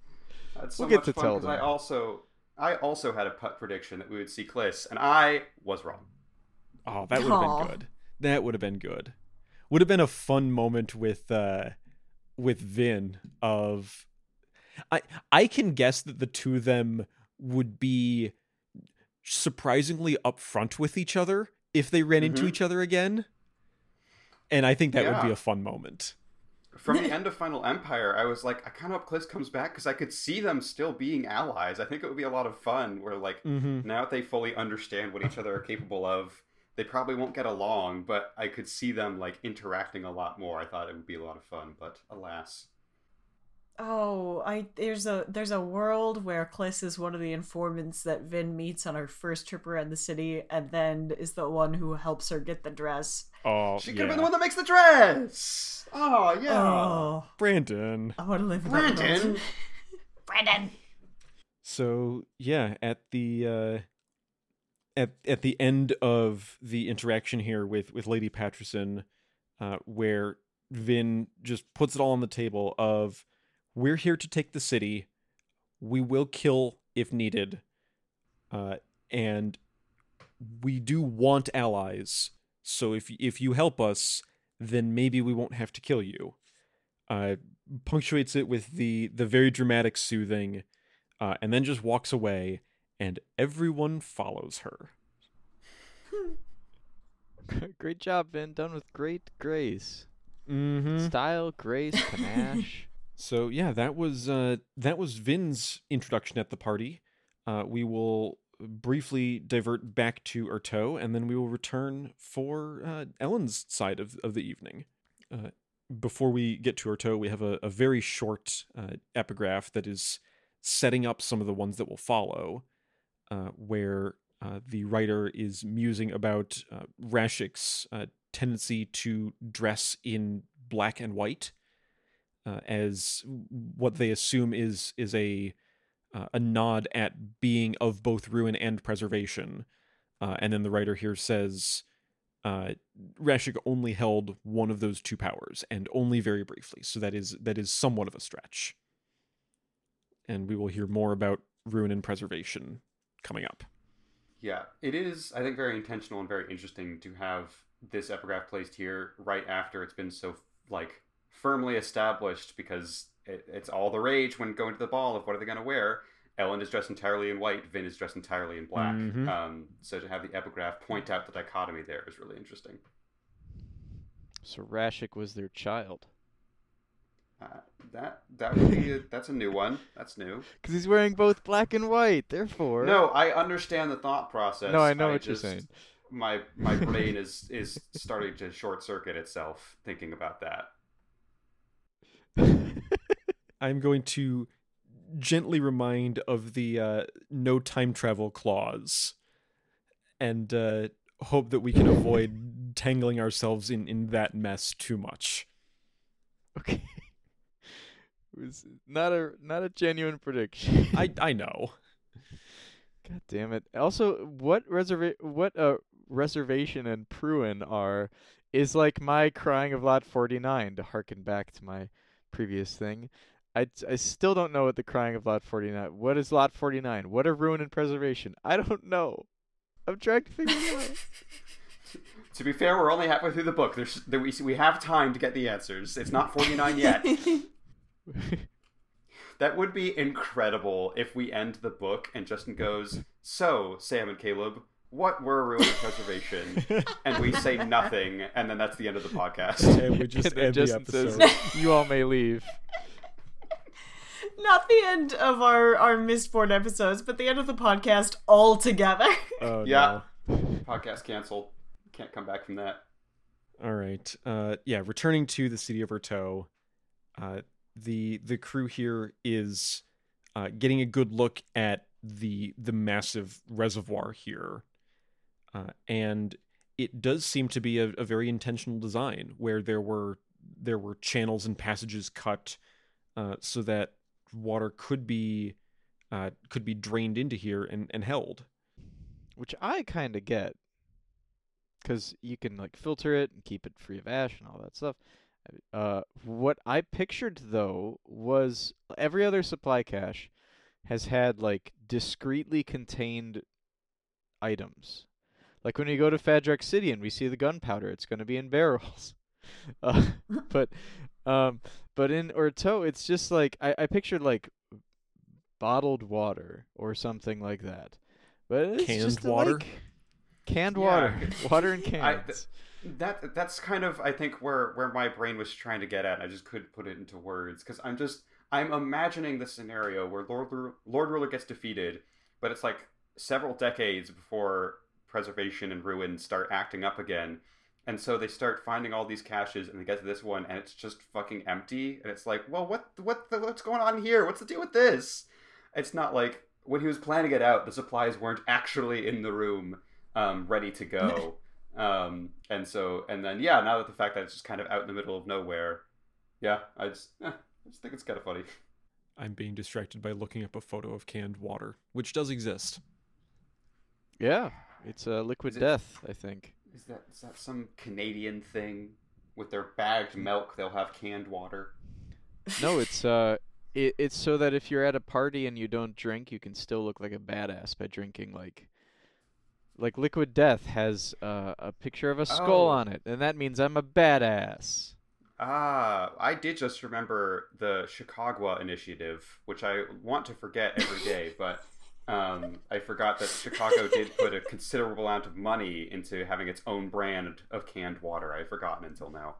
That's so We'll get to fun tell 'cause I also I also had a putt prediction that we would see Kliss, and I was wrong. Oh, that would have been good. That would have been good. Would have been a fun moment with uh with Vin of I I can guess that the two of them would be surprisingly upfront with each other if they ran into Mhm. each other again. And I think that would be a fun moment. From the *laughs* end of Final Empire, I was like, I kind of hope Kliss comes back because I could see them still being allies. I think it would be a lot of fun. Where like Mm-hmm. now that they fully understand what each other are capable of, they probably won't get along. But I could see them like interacting a lot more. I thought it would be a lot of fun, but alas. Oh, I there's a there's a world where Kliss is one of the informants that Vin meets on her first trip around the city, and then is the one who helps her get the dress. Oh, She could yeah. have been the one that makes the dress. Oh yeah. Oh, Brandon. I want to live in. Brandon. *laughs* Brandon. So yeah, at the uh, at at the end of the interaction here with with Lady Patricin, uh, where Vin just puts it all on the table of we're here to take the city, we will kill if needed, uh, and we do want allies. So if if you help us, then maybe we won't have to kill you. Uh, punctuates it with the the very dramatic soothing uh, and then just walks away, and everyone follows her. *laughs* great job, Vin. Done with great grace. Mm-hmm. Style, grace, panache. *laughs* So yeah, that was uh, that was Vin's introduction at the party. Uh, we will briefly divert back to Urteau, and then we will return for uh, Elend's side of of the evening. Uh, before we get to Urteau, we have a, a very short uh, epigraph that is setting up some of the ones that will follow, uh, where uh, the writer is musing about uh, Rashek's tendency to dress in black and white uh, as what they assume is is a uh, a nod at being of both ruin and preservation. Uh, and then the writer here says uh, Rashek only held one of those two powers, and only very briefly. So that is that is somewhat of a stretch. And we will hear more about ruin and preservation coming up. Yeah, it is. I think very intentional and very interesting to have this epigraph placed here right after it's been so like firmly established because it, it's all the rage when going to the ball of what are they going to wear. Elend is dressed entirely in white. Vin is dressed entirely in black. Mhm. Um, so to have the epigraph point out the dichotomy there is really interesting. So Rashek was their child. Uh, that that would be a, *laughs* that's a new one. That's new. Because he's wearing both black and white, therefore. No, I understand the thought process. No, I know I what you're saying. My my brain *laughs* is is starting to short circuit itself thinking about that. *laughs* I'm going to gently remind of the uh, no time travel clause and uh, hope that we can avoid tangling ourselves in, in that mess too much. okay. *laughs* it was not a not a genuine prediction. I, *laughs* I know. God damn it. Also, what reserva- what uh reservation and Pruin are is like my crying of lot 49 to harken back to my previous thing. I, I still don't know what the crying of lot 49. What is lot 49? What are ruin and preservation? I don't know. I'm trying to figure it out. *laughs* To be fair, we're only halfway through the book. There's there, we we have time to get the answers. It's not 49 yet. *laughs* that would be incredible if we end the book and Justin goes, "So, Sam and Caleb, what were ruin and preservation?" and we say nothing, and then that's the end of the podcast. And we just And end the episode. says, "You all may leave." Not the end of our our Mistborn episodes, but the end of the podcast altogether. *laughs* Oh, Yeah. no. podcast canceled. Can't come back from that. All right. Uh, yeah, returning to the city of Urteau, uh, the the crew here is uh, getting a good look at the the massive reservoir here, uh, and it does seem to be a, a very intentional design where there were there were channels and passages cut uh, so that water could be uh, could be drained into here and, and held. which I kind of get, because you can like filter it and keep it free of ash and all that stuff. Uh, what I pictured though was every other supply cache has had like discreetly contained items. Like when you go to Fadrex City and we see the gunpowder, it's going to be in barrels. *laughs* Uh, *laughs* but um, but in Urteau, it's just like I, I pictured like bottled water or something like that. But it's Canned just water? like canned Yeah. water, *laughs* water in I- cans. That that's kind of I think where where my brain was trying to get at. I just couldn't put it into words because I'm just I'm imagining the scenario where Lord Lord Ruler gets defeated, but it's like several decades before preservation and ruin start acting up again. And so they start finding all these caches, and they get to this one, and it's just fucking empty. And it's like, well, what, what, the, what's going on here? What's the deal with this? It's not like when he was planning it out, the supplies weren't actually in the room, um, ready to go. *laughs* um, and so, and then, yeah, now that the fact that it's just kind of out in the middle of nowhere, yeah, I just, eh, I just think it's kind of funny. I'm being distracted by looking up a photo of canned water, which does exist. Yeah, it's a liquid it- death, I think. Is that is that some Canadian thing? With their bagged milk, they'll have canned water. No, *laughs* it's uh, it, it's so that if you're at a party and you don't drink, you can still look like a badass by drinking like. Like Liquid Death has uh, a picture of a skull Oh. on it, and that means I'm a badass. Ah, I did just remember the Chicago initiative, which I want to forget every day, but um, I forgot that Chicago did put a considerable amount of money into having its own brand of canned water. I had forgotten until now.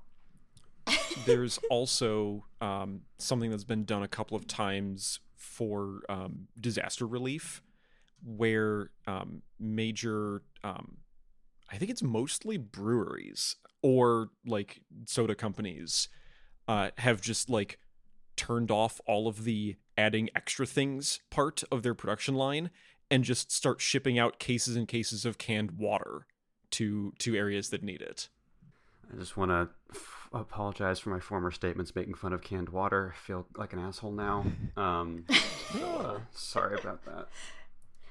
There's also um, something that's been done a couple of times for um, disaster relief, where um, major, um, I think it's mostly breweries or like soda companies, uh, have just like turned off all of the adding extra things part of their production line and just start shipping out cases and cases of canned water to to areas that need it. I just want to f- apologize for my former statements making fun of canned water. I feel like an asshole now. *laughs* Um, *laughs* so, uh, sorry about that.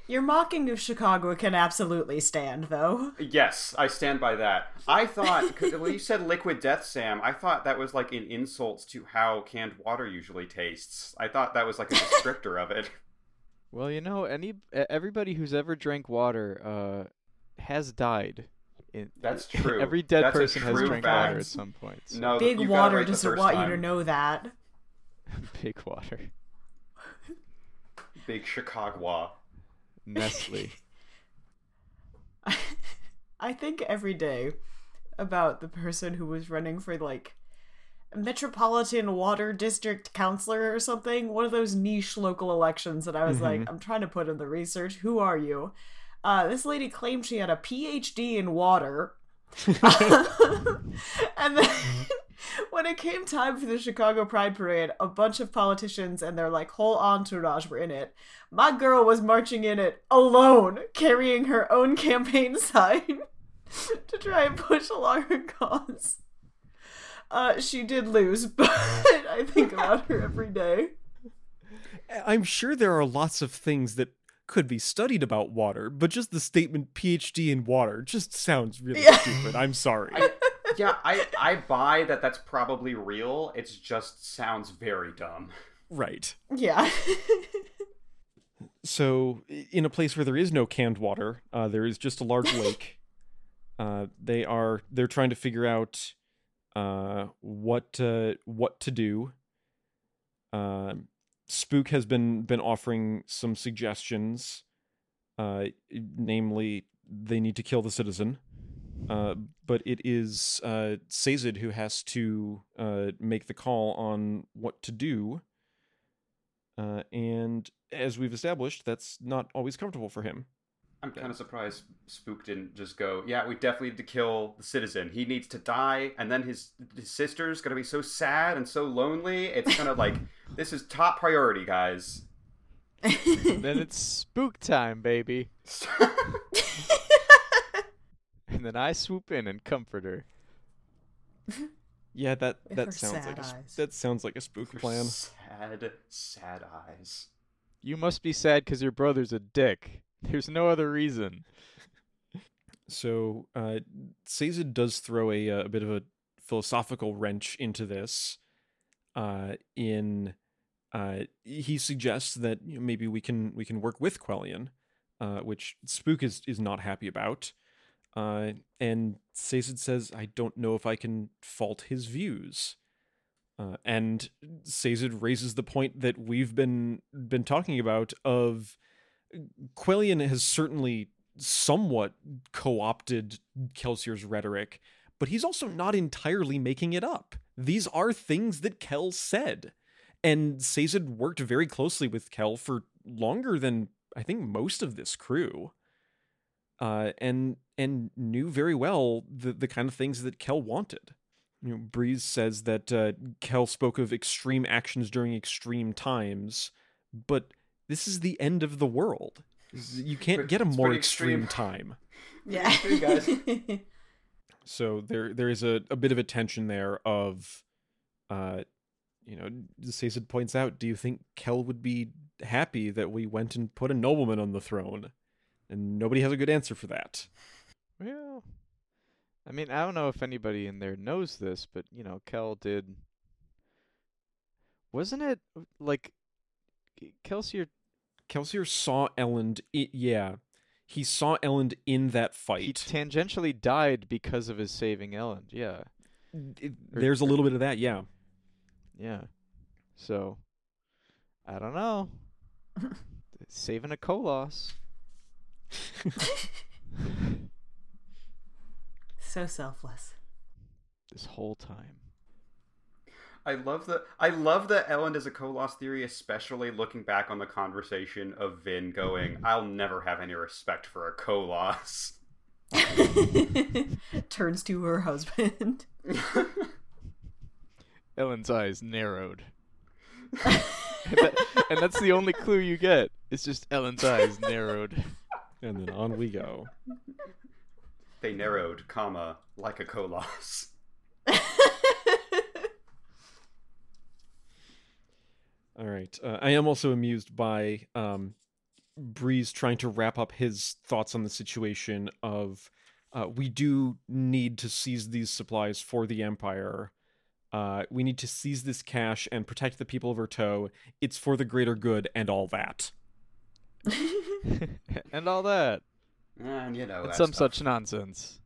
Your mocking of Chicago can absolutely stand, though. Yes, I stand by that. I thought when you said liquid death, Sam, I thought that was like an insult to how canned water usually tastes. I thought that was like a descriptor of it. *laughs* Well, you know, any everybody who's ever drank water uh, has died. In, That's *laughs* true. Every dead That's person has drank fact. water at some point. so- No, Big you got it water right doesn't first want you to know that. *laughs* Big water. Big Chicago. Nestle. *laughs* I think every day about the person who was running for like Metropolitan Water District Councilor or something, one of those niche local elections that I was like, I'm trying to put in the research. Who are you? Uh, this lady claimed she had a PhD in water. *laughs* and then *laughs* when it came time for the Chicago Pride Parade, a bunch of politicians and their like whole entourage were in it. My girl was marching in it alone, carrying her own campaign *laughs* sign to try and push along her cause. Uh, she did lose, but I think about her every day. I'm sure there are lots of things that could be studied about water, but just the statement PhD in water just sounds really Yeah. stupid. I'm sorry. I, yeah, I I buy that. That's probably real. It just sounds very dumb. right. Yeah. *laughs* So, in a place where there is no canned water, uh, there is just a large *laughs* lake. Uh, they are they're trying to figure out uh, what uh, what to do. Um Spook has been been offering some suggestions, uh, namely they need to kill the citizen. Uh, but it is uh, Sazed who has to uh, make the call on what to do. Uh, and as we've established, that's not always comfortable for him. I'm kind of surprised Spook didn't just go, yeah, we definitely need to kill the citizen. He needs to die, and then his, his sister's gonna be so sad and so lonely. It's kind of *laughs* like, this is top priority, guys. *laughs* then it's spook time, baby. *laughs* And then I swoop in and comfort her. Yeah, that With that her sounds like a, sad eyes. that sounds like a spook plan. Sad, sad eyes. You must be sad because your brother's a dick. *laughs* There's no other reason. So, uh, Sazed does throw a, uh, a bit of a philosophical wrench into this. Uh, in uh, he suggests that you know, maybe we can we can work with Quellion, uh, which Spook is is not happy about. Uh, and Sazed says, "I don't know if I can fault his views." Uh, and Sazed raises the point that we've been been talking about of Quellion has certainly somewhat co-opted Kelsier's rhetoric, but he's also not entirely making it up. These are things that Kel said. And Sazed worked very closely with Kel for longer than I think most of this crew. Uh, and and knew very well the, the kind of things that Kel wanted. You know, Breeze says that uh, Kel spoke of extreme actions during extreme times, but this is the end of the world. You can't get a more extreme, extreme. time. *laughs* yeah. Hey, guys. *laughs* So there there is a, a bit of a tension there of uh you know, Sazed points out, do you think Kel would be happy that we went and put a nobleman on the throne? And nobody has a good answer for that. Well, I mean, I don't know if anybody in there knows this, but you know, Kel did. Wasn't it like Kelsier? Kelsier saw Elend i yeah. He saw Elend in that fight. He fight. tangentially died because of his saving Elend. Yeah, It- There's a little bit of that, yeah. yeah. So, I don't know. *laughs* Saving a Koloss. *laughs* so selfless. this whole time. I love the I love that Elend is a Koloss theory, especially looking back on the conversation of Vin going, "I'll never have any respect for a Koloss." *laughs* Turns to her husband. *laughs* Elend's eyes narrowed. *laughs* and, that- and that's the only clue you get. It's just Elend's eyes narrowed. And then on we go. they narrowed, comma, like a Koloss. All right. Uh, I am also amused by um, Breeze trying to wrap up his thoughts on the situation of uh, we do need to seize these supplies for the Empire. Uh, we need to seize this cash and protect the people of Urteau. It's for the greater good and all that. *laughs* and all that. And you know, and some stuff. such nonsense.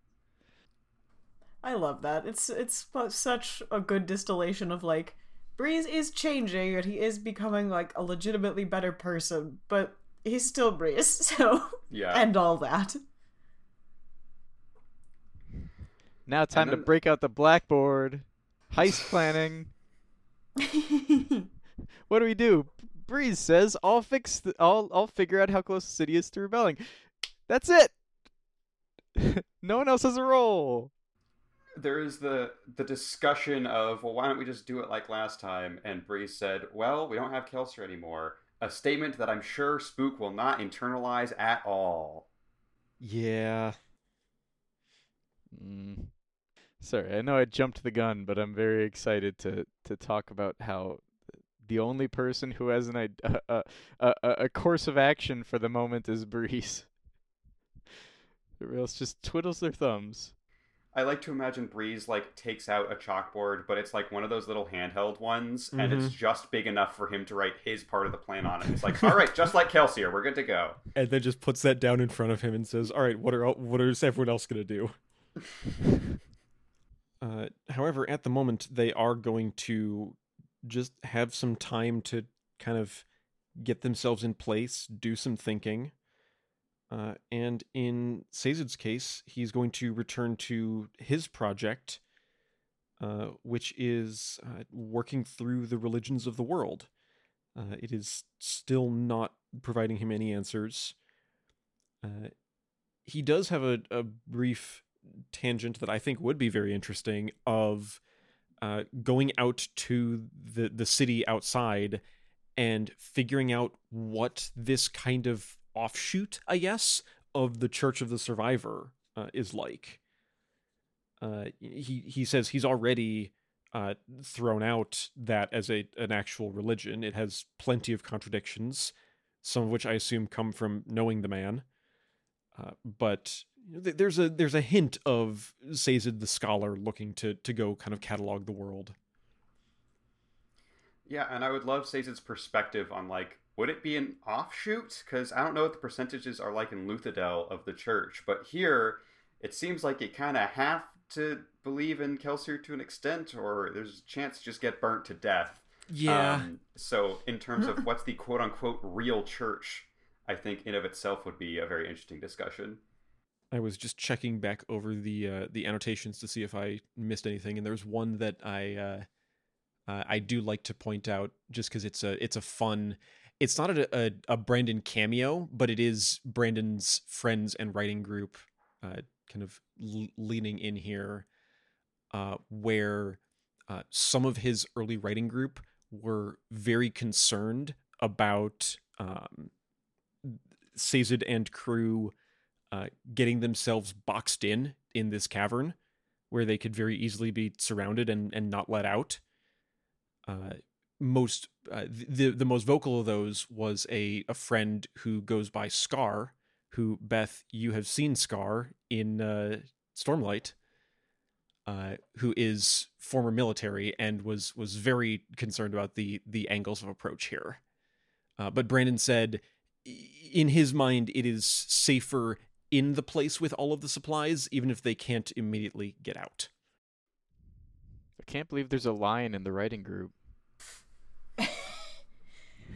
I love that. It's it's such a good distillation of like Breeze is changing and he is becoming like a legitimately better person, but he's still Breeze. *laughs* So Yeah. and all that. Now time to break out the blackboard. Heist planning. *laughs* What do we do? Breeze says, "I'll fix. The, I'll. I'll figure out how close the city is to rebelling." That's it. *laughs* no one else has a role. There is the the discussion of well why don't we just do it like last time and Breeze said well we don't have Kelsier anymore a statement that I'm sure Spook will not internalize at all Yeah. Mm. Sorry, I know I jumped the gun, but I'm very excited to to talk about how the only person who has an a, a, a, a course of action for the moment is Breeze. Everybody else just twiddles their thumbs. I like to imagine Breeze like takes out a chalkboard but it's like one of those little handheld ones and it's just big enough for him to write his part of the plan on it it's like all right just like Kelsier we're good to go *laughs* And then just puts that down in front of him and says, "All right, what are what is everyone else going to do?" *laughs* uh, however, at the moment, they are going to just have some time to kind of get themselves in place, do some thinking. Uh, and in Sazed's case, he's going to return to his project, uh, which is uh, working through the religions of the world. Uh, it is still not providing him any answers. Uh, he does have a, a brief tangent that I think would be very interesting of uh, going out to the the city outside and figuring out what this kind of offshoot, I guess, of the Church of the Survivor uh, is like. Uh, he he says he's already uh, thrown out that as a an actual religion. It has plenty of contradictions, some of which I assume come from knowing the man. Uh, but th- there's a there's a hint of Sazed the scholar looking to to go kind of catalog the world. Yeah, and I would love Sazed's perspective on like, would it be an offshoot? Because I don't know what the percentages are like in Luthadel of the church, but here it seems like you kind of have to believe in Kelsier to an extent, or there's a chance to just get burnt to death. Um, so, in terms of *laughs* what's the quote unquote real church, I think in of itself would be a very interesting discussion. I was just checking back over the uh, the annotations to see if I missed anything, and there's one that I uh, uh, I do like to point out just because it's a it's a fun. It's not a, a a Brandon cameo, but it is Brandon's friends and writing group, uh, kind of l- leaning in here, uh, where uh, some of his early writing group were very concerned about um, and crew uh, getting themselves boxed in in this cavern where they could very easily be surrounded and, and not let out. Most uh, the the most vocal of those was a, a friend who goes by Scar, who Beth you have seen Scar in uh, Stormlight, uh, who is former military and was was very concerned about the the angles of approach here. Uh, but Brandon said, in his mind, it is safer in the place with all of the supplies, even if they can't immediately get out. I can't believe there's a lion in the writing group.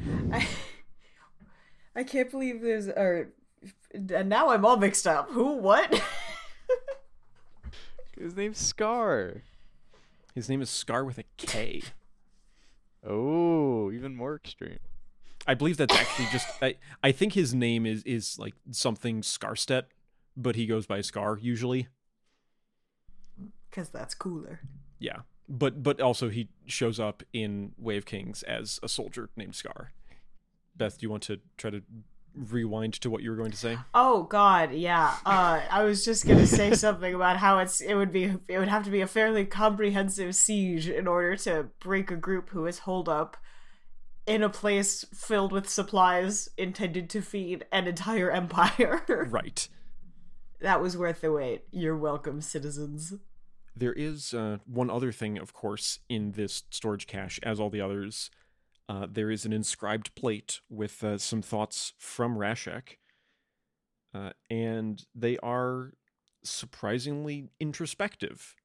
*laughs* I, I can't believe there's or and now I'm all mixed up. Who? What? *laughs* His name's Scar. His name is Scar with a K. *laughs* Oh, even more extreme. I believe that's actually just. I, I think his name is is like something Scarstedt, but he goes by Scar usually. Because that's cooler. Yeah, but but also he shows up in Way of Kings as a soldier named Scar. Beth, do you want to try to rewind to what you were going to say? Oh God, yeah. Uh, I was just gonna say *laughs* something about how it's it would be it would have to be a fairly comprehensive siege in order to break a group who is holed up in a place filled with supplies intended to feed an entire *laughs* empire. Right. that was worth the wait. You're welcome, citizens. There is uh, one other thing, of course, in this storage cache, as all the others. uh, there is an inscribed plate with uh, some thoughts from Rashek, uh, and they are surprisingly introspective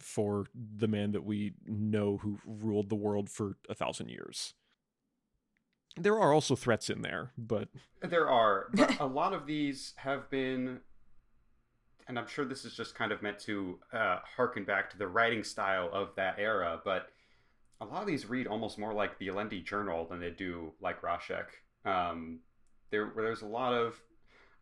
for the man that we know who ruled the world for a thousand years. There are also threats in there, but There are, but *laughs* a lot of these have been, and I'm sure this is just kind of meant to uh, harken back to the writing style of that era, but a lot of these read almost more like the Alendi Journal than they do like Rashek. Um, there, there's a lot of.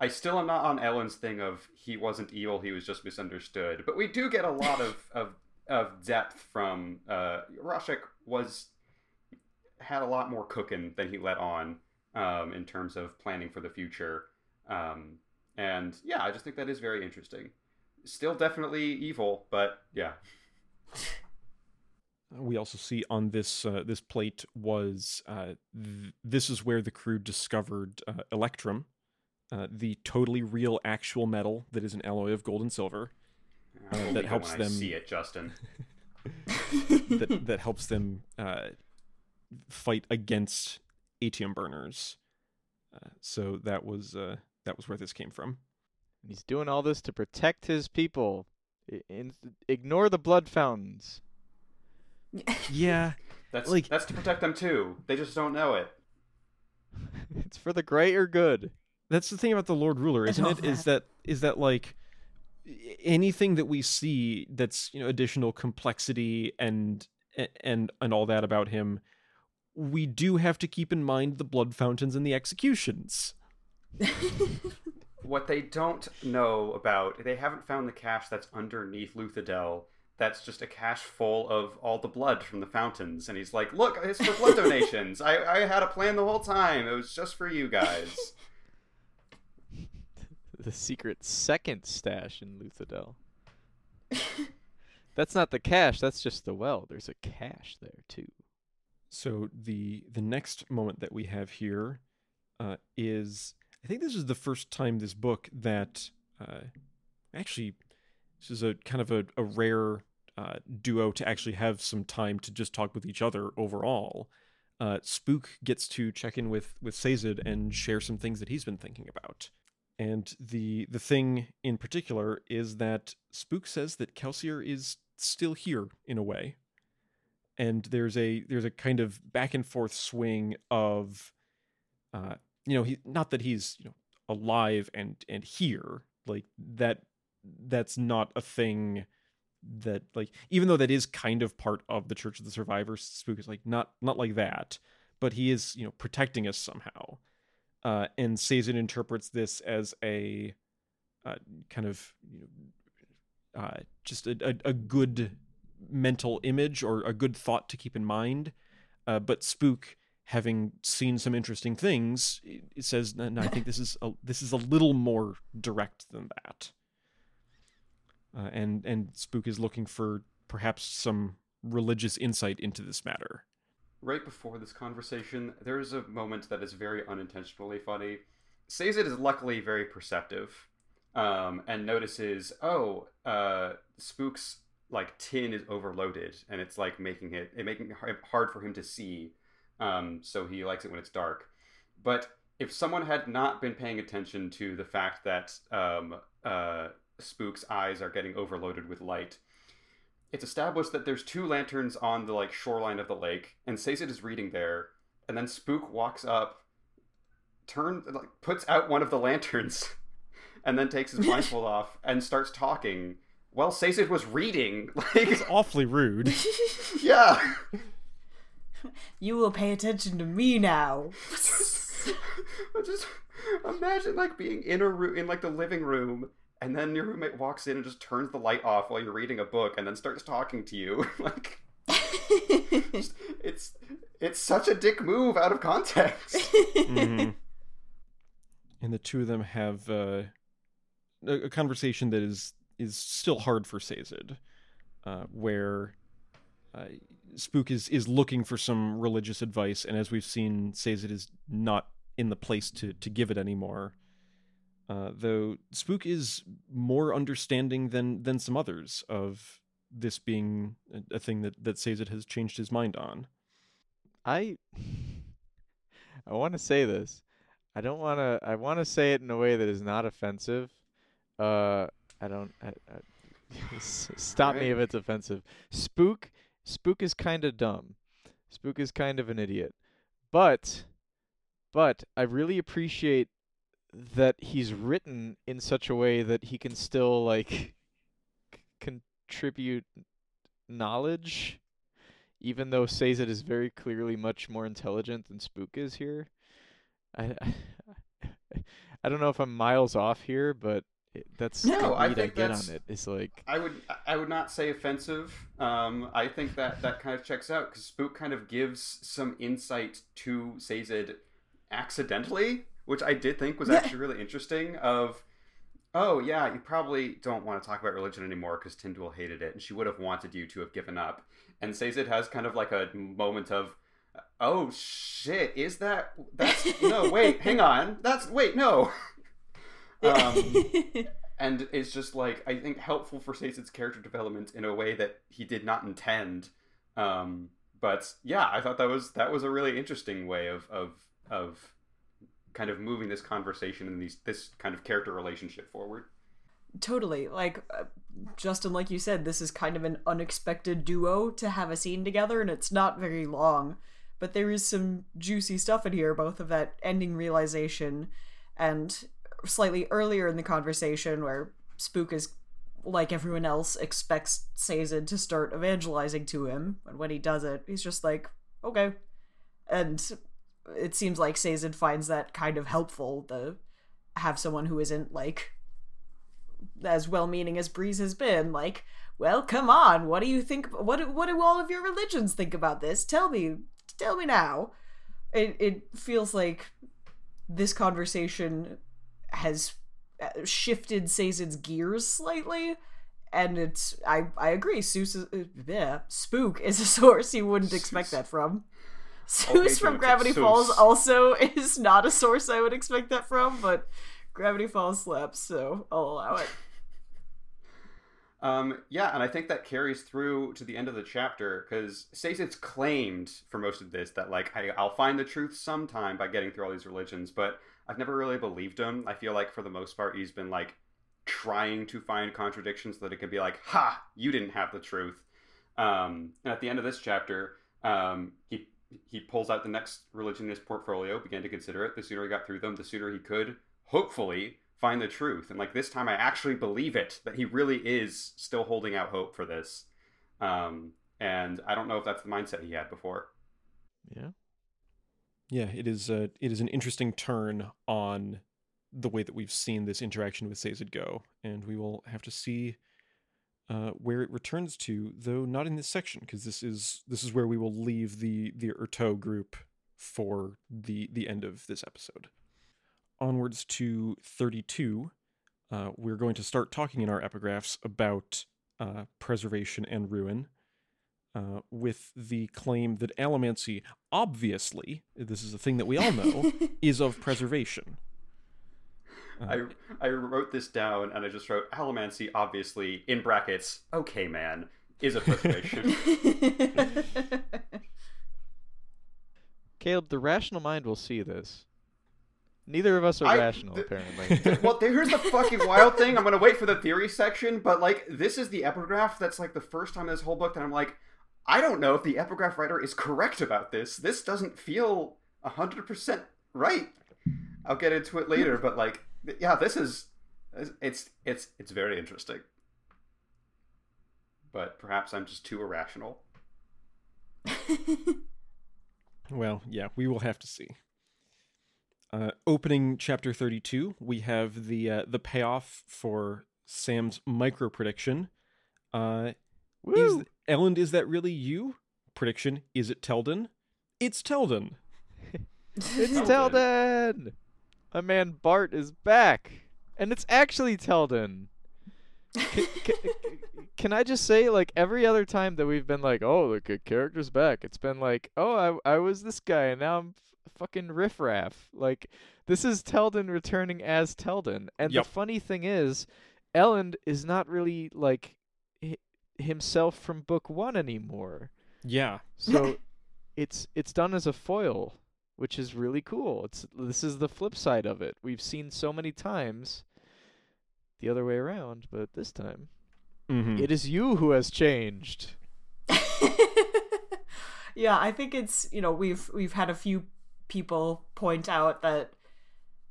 I still am not on Ellen's thing of he wasn't evil, he was just misunderstood, but we do get a lot of *laughs* of, of depth from uh, Rashek was had a lot more cooking than he let on um, in terms of planning for the future. Um, and yeah, I just think that is very interesting. Still definitely evil, but yeah. we also see on this uh, this plate was uh, th- this is where the crew discovered uh, electrum, uh, the totally real actual metal that is an alloy of gold and silver that helps them- see it, Justin. *laughs* that that helps them uh, fight against atium burners. Uh, so that was uh, that was where this came from. He's doing all this to protect his people. In- ignore the blood fountains. Yeah, *laughs* That's Like- that's to protect them too. They just don't know it. *laughs* it's for the greater good. that's the thing about the Lord Ruler, isn't love it? Is that is that like anything that we see that's you know additional complexity and and and all that about him, we do have to keep in mind the blood fountains and the executions. *laughs* What they don't know about, they haven't found the cache that's underneath Luthadel. That's just a cache full of all the blood from the fountains. And he's like, look, it's for blood *laughs* donations. I, I had a plan the whole time. It was just for you guys. *laughs* The secret second stash in Luthadel. that's not the cache, that's just the well. There's a cache there too. So the the next moment that we have here uh, is I think this is the first time this book that uh, actually this is a kind of a, a rare uh, duo to actually have some time to just talk with each other overall. Uh, Spook gets to check in with with Sazed and share some things that he's been thinking about. And the the thing in particular is that Spook says that Kelsier is still here in a way and there's a there's a kind of back and forth swing of uh you know he not that he's you know alive and and here like that that's not a thing that like even though that is kind of part of the church of the survivors spook is like not not like that but he is you know protecting us somehow uh and Sazed interprets this as a uh, kind of you know uh just a, a, a good mental image or a good thought to keep in mind. Uh, but Spook, having seen some interesting things, it it says, "No, no, I think this is a, this is a little more direct than that." Uh, and and Spook is looking for perhaps some religious insight into this matter. right before this conversation, there is a moment that is very unintentionally funny. Sazed is luckily very perceptive, um, and notices, oh, uh, Spook's like tin is overloaded, and it's like making it it making it hard for him to see. Um, so he likes it when it's dark. But if someone had not been paying attention to the fact that um, uh, Spook's eyes are getting overloaded with light, it's established that there's two lanterns on the like shoreline of the lake, and Sazed is reading there, and then Spook walks up, turn like puts out one of the lanterns, *laughs* and then takes his blindfold off and starts talking. Well, Sazed was reading. *laughs* Like, It's awfully rude. *laughs* yeah. *laughs* you will pay attention to me now. just imagine like being in a room in like the living room and then your roommate walks in and just turns the light off while you're reading a book and then starts talking to you *laughs* like *laughs* it's it's such a dick move out of context Mhm. And the two of them have uh, a, a conversation that is is still hard for Sazed, uh, where uh, Spook is is looking for some religious advice, and as we've seen, Sazed is not in the place to to give it anymore. Uh, though Spook is more understanding than than some others of this being a, a thing that that Sazed has changed his mind on. I *laughs* I want to say this. I don't want to. I want to say it in a way that is not offensive. Uh, I don't. I, I, *laughs* stop me if it's offensive. Spook. Spook is kind of dumb. Spook is kind of an idiot. But, but I really appreciate that he's written in such a way that he can still like contribute knowledge even though Sazed is very clearly much more intelligent than Spook is here. I, *laughs* I, I don't know if I'm miles off here, but that's No, the I read I, think get that's- on it. It's like I would I would not say offensive. Um, I think that that kind of checks out because Spook kind of gives some insight to Sazed accidentally, which I did think was Yeah. actually really interesting. Of oh yeah, you probably don't want to talk about religion anymore because Tindwyl hated it, and she would have wanted you to have given up. And Sazed has kind of like a moment of oh shit, is that that's no wait, hang on, that's wait no. *laughs* um, *laughs* and it's just like I think helpful for Sazed's character development in a way that he did not intend. Um, but yeah, I thought that was that was a really interesting way of of of kind of moving this conversation and these this kind of character relationship forward. totally like uh, justin like you said this is kind of an unexpected duo to have a scene together and it's not very long but there is some juicy stuff in here both of that ending realization and slightly earlier in the conversation where spook is like everyone else expects Sazed to start evangelizing to him and when he does it he's just like okay and it seems like Sazed finds that kind of helpful to have someone who isn't like as well-meaning as Breeze has been, like, well, come on, what do you think? What do- what do all of your religions think about this? Tell me, tell me now. It it feels like this conversation has uh, shifted Sazed's gears slightly, and it's I I agree. Seuss is, uh, yeah, Spook is a *laughs* source you wouldn't expect Seuss. that from. Okay, from Gravity Seuss. Falls also *laughs* is not a source I would expect that from, but Gravity Falls slaps, so I'll allow it. *laughs* Um, yeah, and I think that carries through to the end of the chapter because Sazed's claimed for most of this that like I, I'll find the truth sometime by getting through all these religions, but I've never really believed him. I feel like for the most part he's been like trying to find contradictions that it could be like, "Ha, you didn't have the truth." Um, and at the end of this chapter, um, he he pulls out the next religion in his portfolio, began to consider it. The sooner he got through them, the sooner he could hopefully find the truth. And like this time, I actually believe it that he really is still holding out hope for this. Um, and I don't know if that's the mindset he had before. yeah. Yeah, it is. A, it is an interesting turn on the way that we've seen this interaction with Sazed go, and we will have to see uh, where it returns to, though not in this section, because this is this is where we will leave the the Urteau group for the the end of this episode. Onwards to thirty-two, uh, we're going to start talking in our epigraphs about uh, preservation and ruin uh, with the claim that allomancy, obviously, this is a thing that we all know, *laughs* is of preservation. Uh, I I wrote this down and I just wrote allomancy, obviously in brackets. Okay, man, is a preservation. *laughs* Caleb, the rational mind will see this. Neither of us are I- rational, th- apparently. *laughs* well, here's the fucking wild thing. I'm gonna wait for the theory section, but like this is the epigraph that's like the first time in this whole book that I'm like, I don't know if the epigraph writer is correct about this. This doesn't feel hundred percent right. I'll get into it later, but like, yeah, this is it's it's it's very interesting. But perhaps I'm just too irrational. *laughs* Well, yeah, we will have to see. Uh, opening chapter thirty-two, we have the uh, the payoff for Sam's micro prediction. Uh, is Ellen, is that really you? Prediction: Is it Telden? It's Telden. *laughs* It's Telden. Telden! My man Bart is back! And it's actually Telden! Can, *laughs* can, can I just say, like, every other time that we've been like, oh, the good character's back, it's been like, oh, I, I was this guy, and now I'm f- fucking riffraff. Like, this is Telden returning as Telden. And Yep. the funny thing is, Ellen is not really, like, hi- himself from book one anymore. Yeah, So *laughs* it's it's done as a foil, which is really cool. It's this is the flip side of it. We've seen so many times the other way around, but this time Mhm. it is you who has changed. *laughs* yeah, I think it's you know we've we've had a few people point out that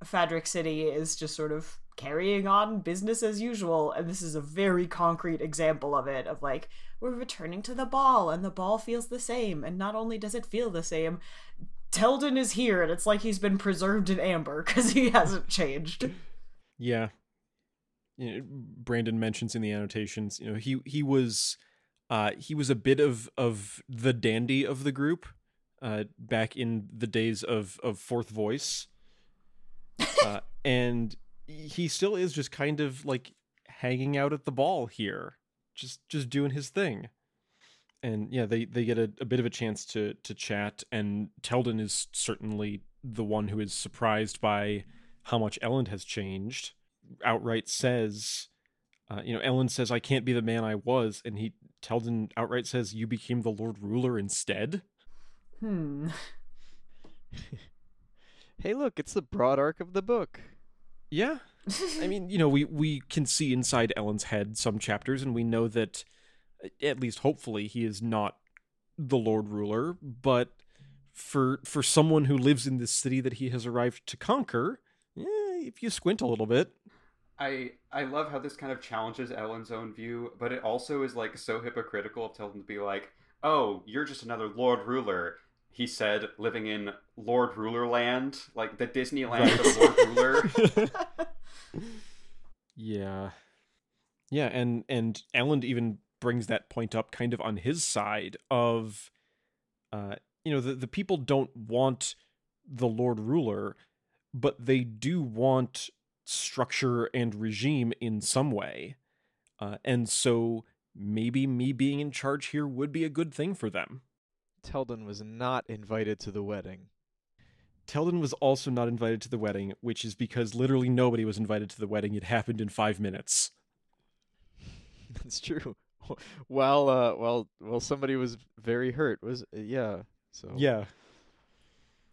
Fadrex City is just sort of carrying on business as usual, and this is a very concrete example of it. Of like we're returning to the ball, and the ball feels the same, and not only does it feel the same. Telden is here, and it's like he's been preserved in amber because he hasn't changed. Yeah. You know, Brandon mentions in the annotations, you know, he he was uh he was a bit of of the dandy of the group uh back in the days of of fourth voice. *laughs* Uh and he still is just kind of like hanging out at the ball here, just just doing his thing. And yeah, they they get a, a bit of a chance to to chat and Telden is certainly the one who is surprised by how much Ellen has changed. Outright says, uh, you know, Ellen says, "I can't be the man I was," and he Telden outright says, "You became the Lord Ruler instead." Hmm. *laughs* Hey, look, it's the broad arc of the book. Yeah, I mean, you know, we we can see inside Ellen's head some chapters, and we know that, at least hopefully, he is not the Lord Ruler. But for for someone who lives in this city that he has arrived to conquer, eh, if you squint a little bit, I I love how this kind of challenges Ellen's own view, but it also is like so hypocritical of them to be like, "Oh, you're just another Lord Ruler." He said, living in Lord Ruler Land, like the Disneyland of Lord Ruler. *laughs* Yeah. Yeah, and and Elend even brings that point up kind of on his side of uh you know the the people don't want the lord ruler but they do want structure and regime in some way. Uh and so maybe me being in charge here would be a good thing for them. Telden was not invited to the wedding. Telden was also not invited to the wedding, which is because literally nobody was invited to the wedding. It happened in 5 minutes. *laughs* That's true. *laughs* While uh, while while somebody was very hurt, was uh, yeah. So Yeah.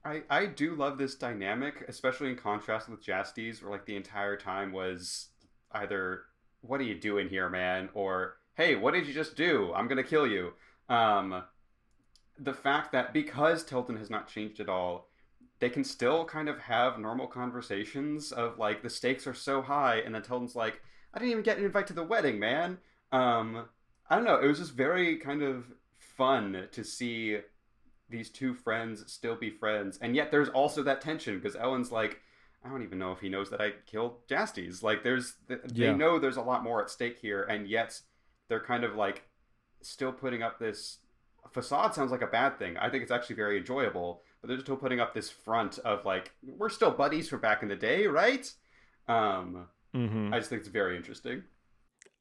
I, I do love this dynamic, especially in contrast with Jastes, where like the entire time was either "What are you doing here, man?" or "Hey, what did you just do? I'm gonna kill you." Um, the fact that because Telden has not changed at all, they can still kind of have normal conversations of like the stakes are so high, and then Telden's like, "I didn't even get an invite to the wedding, man." Um, I don't know. It was just very kind of fun to see these two friends still be friends, and yet there's also that tension because Ellen's like, I don't even know if he knows that I killed Jastes. Like, there's they Yeah. know there's a lot more at stake here, and yet they're kind of like still putting up this facade. Sounds like a bad thing. I think it's actually very enjoyable, but they're still putting up this front of like we're still buddies from back in the day, right? Um, Mhm. I just think it's very interesting.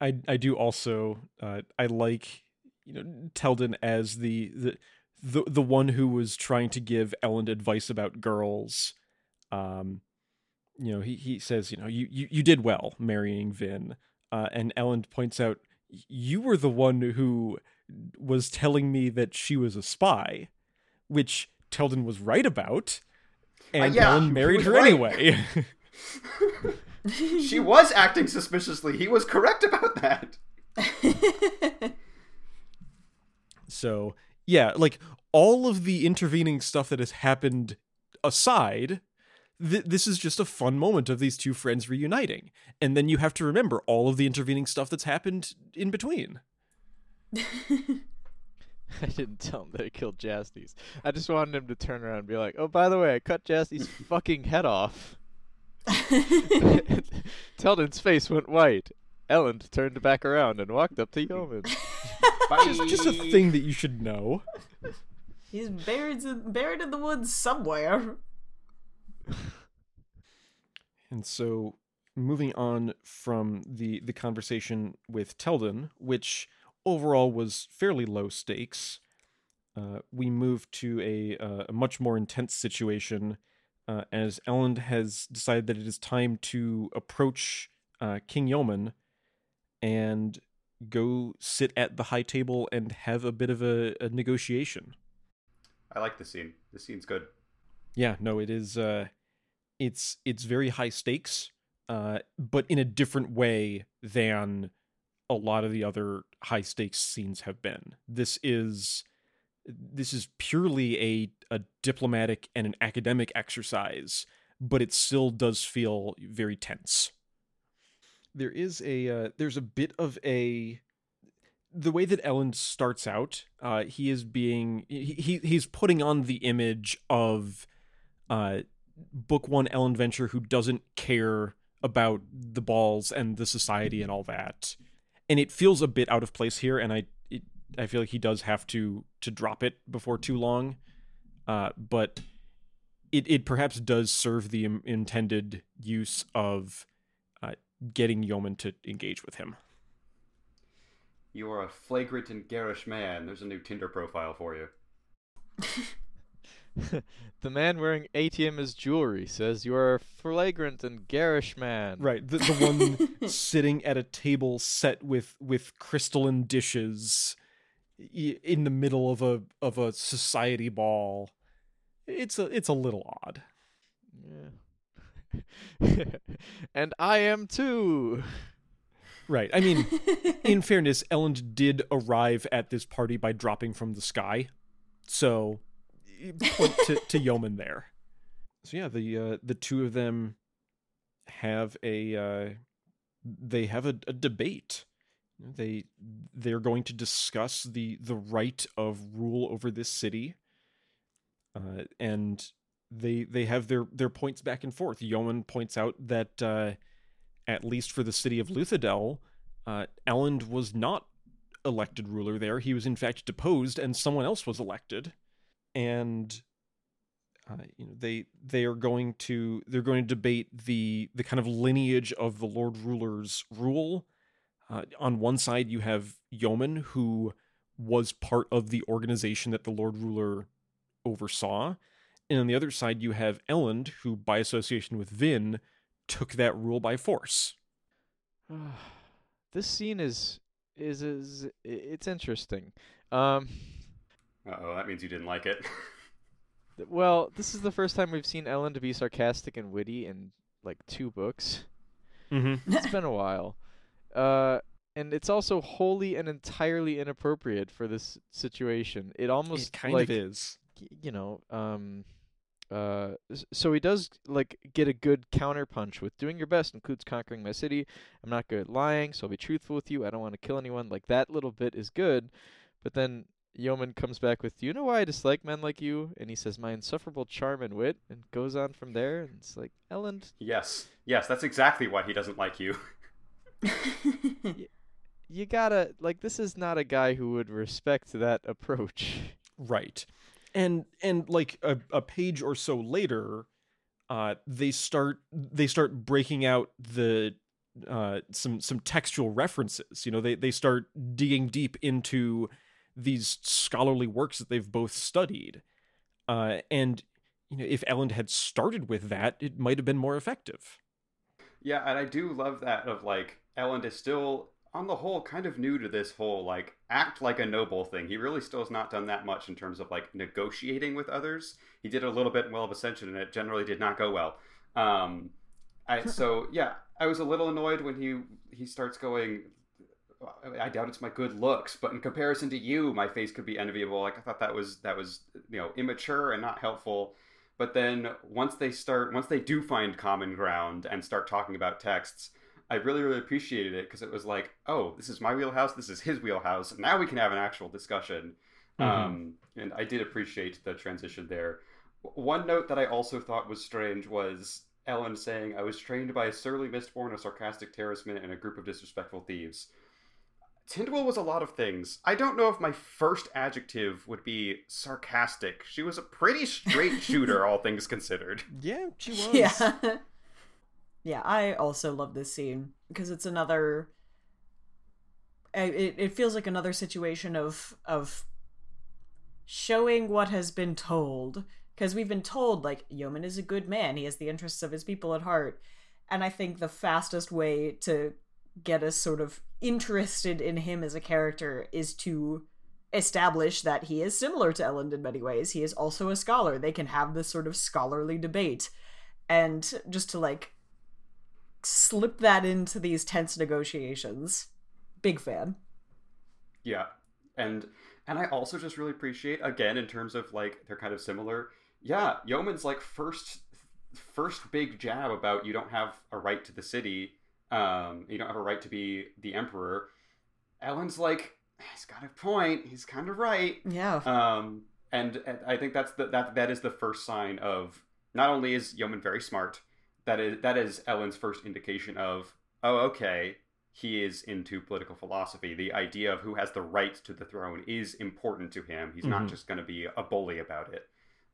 I I do also uh, I like you know Telden as the the the the one who was trying to give Ellen advice about girls. Um, you know he he says you know you you, you did well marrying Vin, uh, and Ellen points out you were the one who was telling me that she was a spy, which Telden was right about, uh, and yeah, Ellen married her right. anyway. *laughs* *laughs* she was acting suspiciously. He was correct about that. *laughs* So, yeah, like all of the intervening stuff that has happened aside, th- this is just a fun moment of these two friends reuniting. And then you have to remember all of the intervening stuff that's happened in between. *laughs* I didn't tell him that I killed Jastes. I just wanted him to turn around and be like, "Oh, by the way, I cut Jastes' *laughs* fucking head off." *laughs* Telden's face went white. Ellen turned back around and walked up to Yomen. Just, just a thing that you should know. He's buried in, buried in the woods somewhere. And so, moving on from the the conversation with Telden, which overall was fairly low stakes, uh, we move to a uh, a much more intense situation uh, as Elend has decided that it is time to approach uh, King Yomen and go sit at the high table and have a bit of a, a negotiation. I like the scene. This scene's good. Yeah, no, it is. Uh, it's it's very high stakes, uh, but in a different way than a lot of the other high stakes scenes have been. This is this is purely a a diplomatic and an academic exercise, but it still does feel very tense. There is a uh, there's a bit of a the way that Ellen starts out, uh, he is being he he's putting on the image of uh, book one Ellen Venture who doesn't care about the balls and the society and all that, and it feels a bit out of place here. And I it, I feel like he does have to to drop it before too long, uh, but it it perhaps does serve the Im- intended use of uh, getting Yomen to engage with him. You are a flagrant and garish man. There's a new Tinder profile for you. *laughs* *laughs* the man wearing atium as jewelry says you are a flagrant and garish man. Right, the the one *laughs* sitting at a table set with with crystalline dishes in the middle of a of a society ball. It's a it's a little odd. Yeah. *laughs* and I am too. Right. I mean, in fairness, Elend did arrive at this party by dropping from the sky. So point to, to Yomen there. So yeah, the uh, the two of them have a uh, they have a, a debate. They they're going to discuss the the right of rule over this city, uh, and they they have their their points back and forth. Yomen points out that uh, at least for the city of Luthadel, uh, Elend was not elected ruler there. He was in fact deposed, and someone else was elected. And uh, you know they they are going to they're going to debate the the kind of lineage of the Lord Ruler's rule. Uh, on one side, you have Yomen, who was part of the organization that the Lord Ruler oversaw, and on the other side, you have Elend, who, by association with Vin, took that rule by force. *sighs* this scene is is is it's interesting. Um, oh, that means you didn't like it. well, this is the first time we've seen Ellen to be sarcastic and witty in like two books. Mm-hmm. *laughs* It's been a while. Uh, and it's also wholly and entirely inappropriate for this situation. It almost It kind like of is. you know, um, uh, so he does like get a good counterpunch with doing your best includes conquering my city. I'm not good at lying, so I'll be truthful with you. I don't want to kill anyone. Like that little bit is good, but then Yomen comes back with, "Do you know why I dislike men like you?" And he says, "My insufferable charm and wit," and goes on from there. And it's like, Elend, yes, yes, that's exactly why he doesn't like you. *laughs* you gotta like, this is not a guy who would respect that approach. Right. And and like a, a page or so later, uh they start they start breaking out the uh some some textual references. You know, they they start digging deep into these scholarly works that they've both studied. Uh and you know, if Elend had started with that, it might have been more effective. Yeah, and I do love that of like Elend is still on the whole kind of new to this whole like act like a noble thing. He really still has not done that much in terms of like negotiating with others. He did a little bit in Well of Ascension and it generally did not go well. Um I so yeah, I was a little annoyed when he he starts going I doubt it's my good looks, but in comparison to you, my face could be enviable. Like I thought that was that was you know immature and not helpful. But then once they start, once they do find common ground and start talking about texts, I really really appreciated it because it was like, oh, this is my wheelhouse, this is his wheelhouse. Now we can have an actual discussion. Mhm. Um, and I did appreciate the transition there. One note that I also thought was strange was Ellen saying, "I was trained by a surly mistborn, a sarcastic Terrisman, and a group of disrespectful thieves." Tindwyl was a lot of things. I don't know if my first adjective would be sarcastic. She was a pretty straight *laughs* shooter, all things considered. Yeah, she was. yeah. *laughs* yeah, I also love this scene because it's another it, it feels like another situation of of showing what has been told because we've been told like Yomen is a good man, he has the interests of his people at heart. And I think the fastest way to get us sort of interested in him as a character is to establish that he is similar to Elend in many ways. He is also a scholar. They can have this sort of scholarly debate. And just to like slip that into these tense negotiations. Big fan. Yeah. And and I also just really appreciate again in terms of like they're kind of similar. Yeah, Yomen's like first first big jab about you don't have a right to the city. Um, you don't have a right to be the emperor. Ellen's like, he's got a point. He's kind of right. Yeah. Um, and, and I think that's the that that is the first sign of not only is Yomen very smart, that is that is Elend's first indication of oh okay he is into political philosophy. The idea of who has the right to the throne is important to him. He's Mhm. not just going to be a bully about it.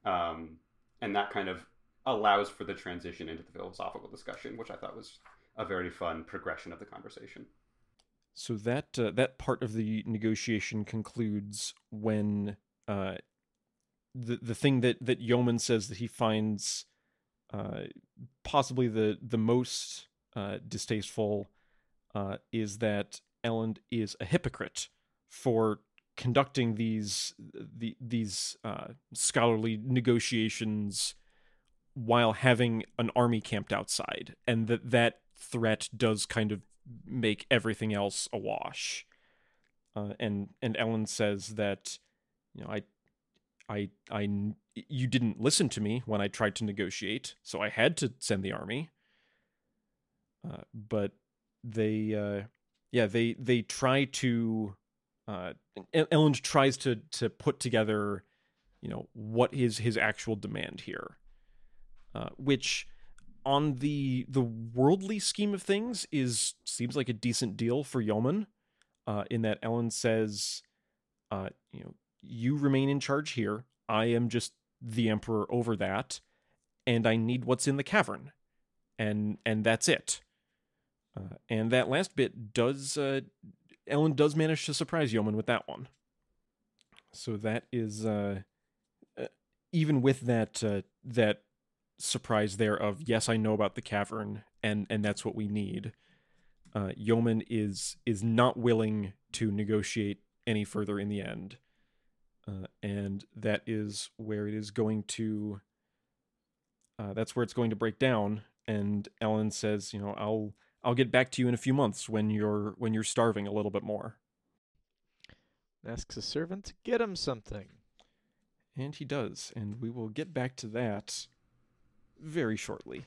Um, and that kind of allows for the transition into the philosophical discussion, which I thought was a very fun progression of the conversation. So that uh, that part of the negotiation concludes when uh, the the thing that that Yomen says that he finds uh, possibly the the most uh, distasteful uh, is that Elend is a hypocrite for conducting these the these uh, scholarly negotiations while having an army camped outside, and that that threat does kind of make everything else awash. Uh, and and Ellen says that, you know, I, I, I, you didn't listen to me when I tried to negotiate, so I had to send the army. Uh, but they, uh, yeah, they they try to, uh, Ellen tries to to put together, you know, what is his actual demand here, uh, which on the the worldly scheme of things is seems like a decent deal for Yomen, uh, in that Ellen says, uh, you know, you remain in charge here. I am just the emperor over that, and I need what's in the cavern, and and that's it. Uh, and that last bit does uh, Ellen does manage to surprise Yomen with that one. So that is uh, uh, even with that that surprise there of yes i know about the cavern and and that's what we need. Uh Yomen is is not willing to negotiate any further in the end. Uh, and that is where it is going to uh, that's where it's going to break down. And ellen says you know i'll i'll get back to you in a few months when you're when you're starving a little bit more. Asks a servant to get him something. and he does and we will get back to that very shortly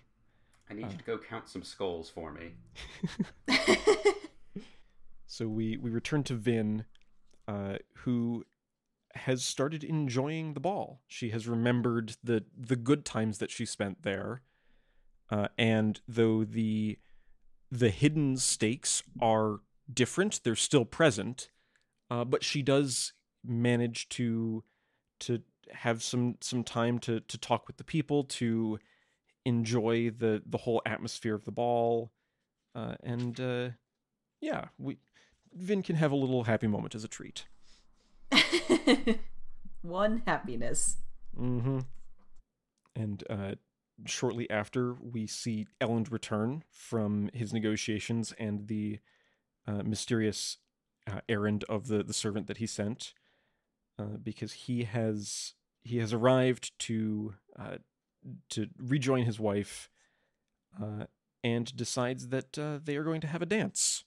I need Uh. you to go count some skulls for me. *laughs* So we we return to Vin, uh, who has started enjoying the ball. She has remembered the the good times that she spent there, uh, and though the the hidden stakes are different, they're still present. Uh, but she does manage to to have some some time to to talk with the people to enjoy the the whole atmosphere of the ball uh, and uh, yeah we Vin can have a little happy moment as a treat. *laughs* One happiness. Mm-hmm. And uh, shortly after, we see Elend return from his negotiations and the uh, mysterious uh, errand of the, the servant that he sent, uh, because he has he has arrived to uh, to rejoin his wife, uh, and decides that uh, they are going to have a dance.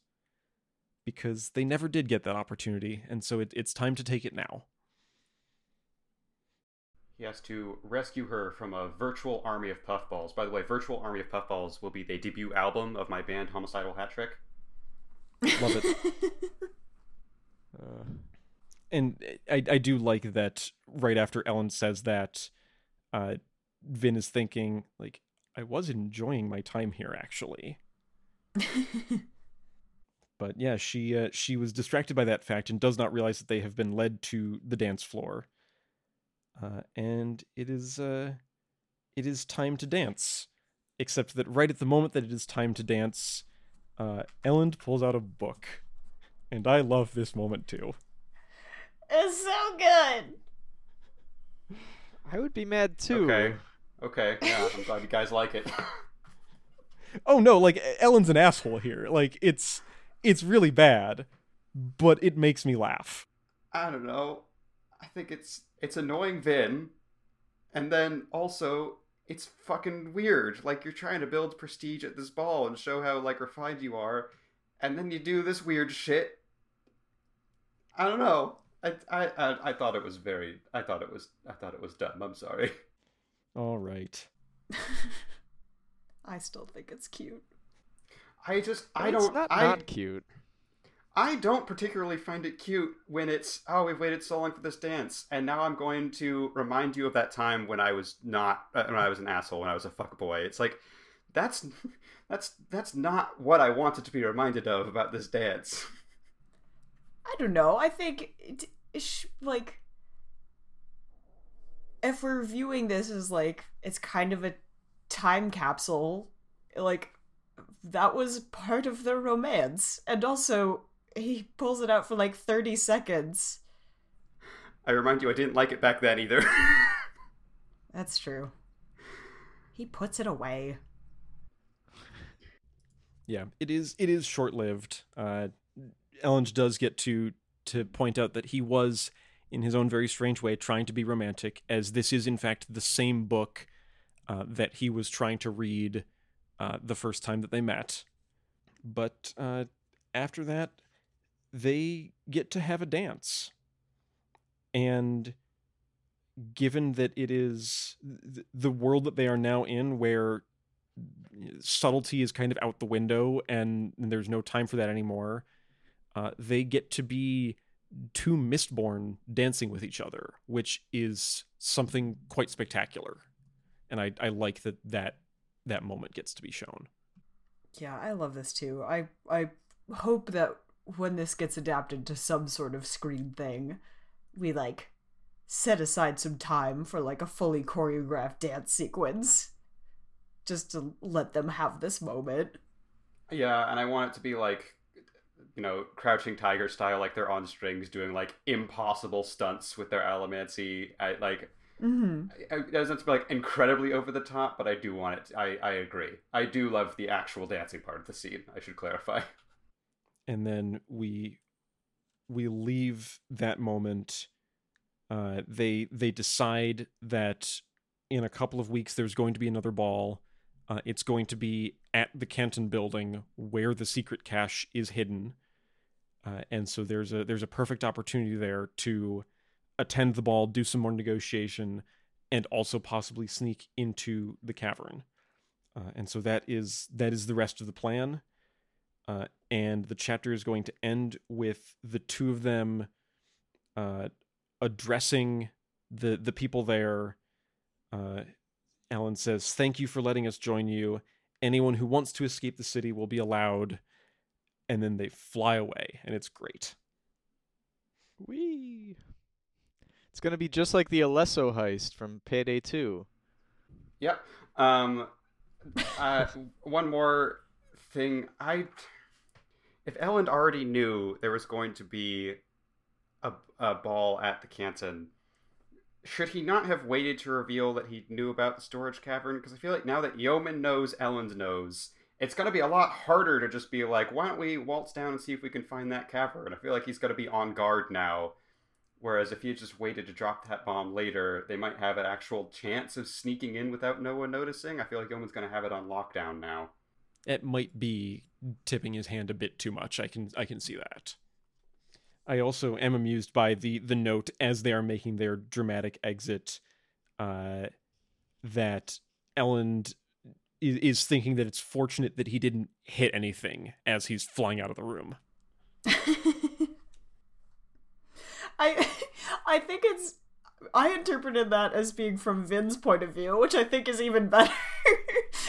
Because they never did get that opportunity, and so it, it's time to take it now. He has to rescue her from a virtual army of puffballs. By the way, Virtual Army of Puffballs will be the debut album of my band Homicidal Hat Trick. Love it. *laughs* Uh, and I, I do like that right after Ellen says that, uh, Vin is thinking like I was enjoying my time here actually, *laughs* but yeah, she uh, she was distracted by that fact and does not realize that they have been led to the dance floor, uh, and it is uh, it is time to dance, except that right at the moment that it is time to dance, uh, Ellen pulls out a book, and I love this moment too. it's so good. I would be mad too. Okay. Okay, yeah, I'm glad you guys like it. *laughs* oh no like ellen's an asshole here like it's it's really bad but it makes me laugh I don't know. I think it's it's annoying Vin, and then also it's fucking weird. Like you're trying to build prestige at this ball and show how like refined you are, and then you do this weird shit. I don't know. I I I, I thought it was very. I thought it was. I thought it was dumb. I'm sorry. *laughs* All right. *laughs* I still think it's cute. I just I It's don't not I not cute. I don't particularly find it cute when it's oh we've waited so long for this dance and now I'm going to remind you of that time when I was not uh, when I was an asshole when I was a fuck boy. It's like that's *laughs* that's that's not what I wanted to be reminded of about this dance. *laughs* I don't know. I think it, it sh- like if we're viewing this as like it's kind of a time capsule, like that was part of the romance, and also he pulls it out for like thirty seconds. I remind you I didn't like it back then either. *laughs* That's true. He puts it away. Yeah, it is. It is short lived. Uh, Elend does get to to point out that he was, in his own very strange way, trying to be romantic, as this is in fact the same book uh, that he was trying to read uh, the first time that they met. But uh, after that, they get to have a dance, and given that it is th- the world that they are now in, where subtlety is kind of out the window and there's no time for that anymore. Uh, they get to be two Mistborn dancing with each other, which is something quite spectacular. And I, I like that, that that moment gets to be shown. Yeah, I love this too. I I hope that when this gets adapted to some sort of screen thing, we like set aside some time for like a fully choreographed dance sequence just to let them have this moment. yeah, and I want it to be like you know, crouching tiger style like they're on strings doing like impossible stunts with their allomancy. I like Mhm. it doesn't to be like incredibly over the top, but I do want it. I I agree. I do love the actual dancing part of the scene. I should clarify. and then we we leave that moment uh, they they decide that in a couple of weeks there's going to be another ball uh, it's going to be at the Canton building where the secret cache is hidden uh, and so there's a there's a perfect opportunity there to attend the ball do some more negotiation and also possibly sneak into the cavern uh, and so that is that is the rest of the plan uh, and the chapter is going to end with the two of them uh, addressing the the people there. Alan says, "Thank you for letting us join you. Anyone who wants to escape the city will be allowed." And then they fly away, and it's great. Whee! It's gonna be just like the Alesso heist from Payday 2. Yep. Um, uh, *laughs* one more thing. I, if Elend already knew there was going to be a, a ball at the Canton, should he not have waited to reveal that he knew about the storage cavern? Because I feel like now that Yomen knows, Elend knows, it's going to be a lot harder to just be like, why don't we waltz down and see if we can find that cavern? I feel like he's going to be on guard now. Whereas if he just waited to drop that bomb later, they might have an actual chance of sneaking in without no one noticing. I feel like Yomen's going to have it on lockdown now. It might be tipping his hand a bit too much. I can I can see that. I also am amused by the the note as they are making their dramatic exit, uh, that Ellen is, is thinking that it's fortunate that he didn't hit anything as he's flying out of the room. *laughs* I I think it's I interpreted that as being from Vin's point of view, which I think is even better.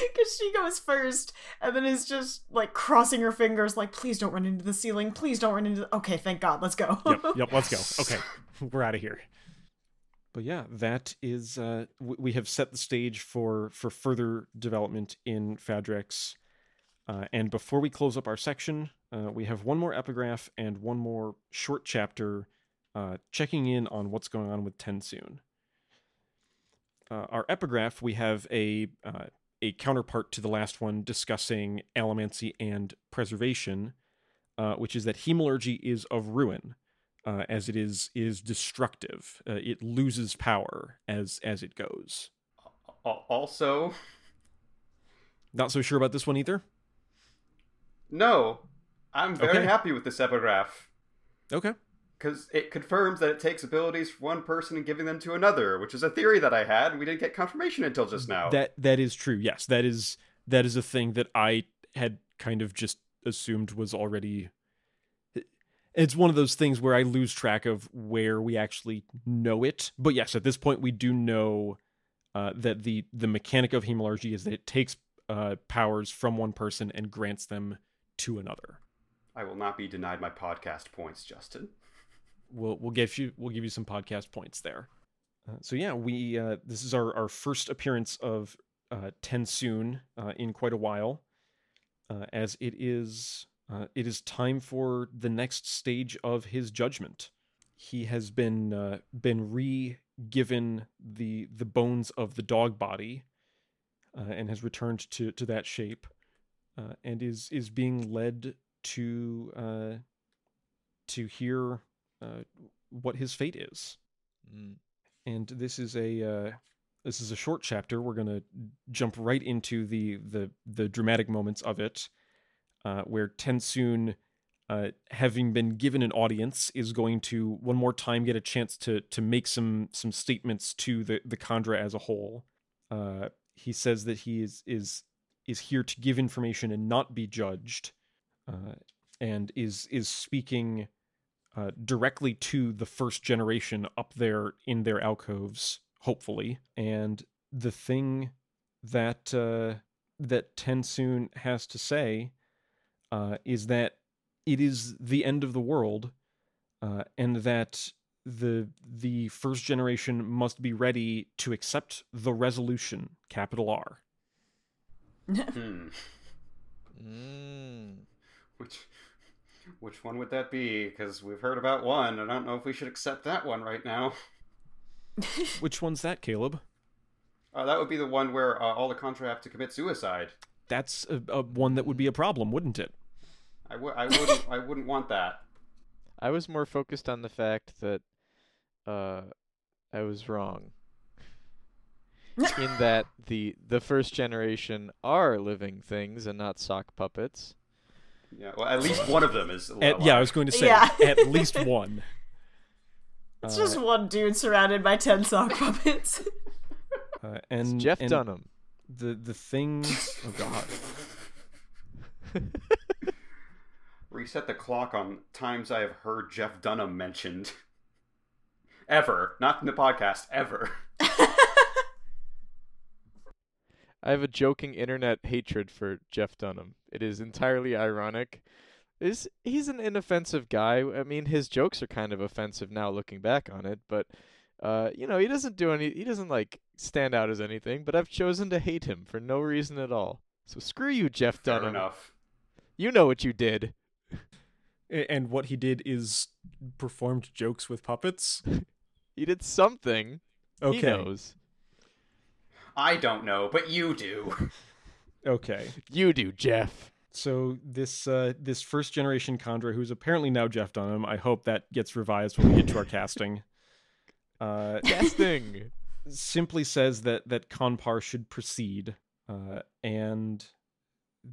*laughs* Because she goes first and then is just like crossing her fingers, like, please don't run into the ceiling. Please don't run into the. Okay, thank God. Let's go. yep, *laughs* yep. Let's go. Okay, we're out of here. But yeah, that is. Uh, we have set the stage for for further development in Fadrex. Uh, and before we close up our section, uh, we have one more epigraph and one more short chapter, uh, checking in on what's going on with TenSoon. Uh, our epigraph, we have a uh, a counterpart to the last one discussing allomancy and preservation, uh, which is that hemalurgy is of ruin. uh, as it is is destructive. Uh, it loses power as as it goes. Also, Not so sure about this one either. no, I'm very Okay. happy with this epigraph Okay. Because it confirms that it takes abilities from one person and giving them to another, which is a theory that I had, and we didn't get confirmation until just now. That that is true. Yes, that is that is a thing that I had kind of just assumed was already. It's one of those things where I lose track of where we actually know it. But yes, at this point we do know uh, that the the mechanic of hemalurgy is that it takes uh, powers from one person and grants them to another. I will not be denied my podcast points, Justin. We'll we'll give you we'll give you some podcast points there. Uh, so yeah, we uh, this is our our first appearance of uh, TenSoon uh, in quite a while, uh, as it is uh, it is time for the next stage of his judgment. He has been uh, been re given the the bones of the dog body, and has returned to to that shape, and is is being led to to hear uh, what his fate is. Mm. And this is a uh, this is a short chapter. We're gonna jump right into the the the dramatic moments of it, uh, where TenSoon, uh, having been given an audience, is going to one more time get a chance to to make some some statements to the the Kandra as a whole. Uh, he says that he is is is here to give information and not be judged, uh, and is is speaking uh, directly to the first generation up there in their alcoves, hopefully. And the thing that uh, that TenSoon has to say uh, is that it is the end of the world, uh, and that the the first generation must be ready to accept the resolution, capital R. *laughs* Hmm. Mm. Which, which one would that be? Because we've heard about one. I don't know if we should accept that one right now. *laughs* Which one's that, Caleb? Uh, that would be the one where uh, all the Kandra have to commit suicide. That's a, a one that would be a problem, wouldn't it? I w- I wouldn't. I wouldn't want that. I was more focused on the fact that uh, I was wrong in that the the first generation are living things and not sock puppets. Yeah. Well, at least one of them is. At, yeah, I was going to say Yeah. at least one. *laughs* It's Uh, just one dude surrounded by ten sock puppets. *laughs* Uh, It's and Jeff and Dunham. The the thing. Oh God. *laughs* Reset the clock on times I have heard Jeff Dunham mentioned. Ever, not in the podcast. Ever. I have a joking internet hatred for Jeff Dunham. It is entirely ironic. Is he's an inoffensive guy. I mean, his jokes are kind of offensive now looking back on it, but uh, you know, he doesn't do any he doesn't like stand out as anything, but I've chosen to hate him for no reason at all. So screw you, Jeff Fair Dunham. enough. You know what you did. And what he did is performed jokes with puppets. *laughs* he did something. He Okay. knows. I don't know, but you do. Okay. You do, Jeff. So this uh, this first generation Kandra, who's apparently now Jeff Dunham, I hope that gets revised when we get to our casting. *laughs* Uh, Casting. simply says that that KanPaar should proceed, uh, and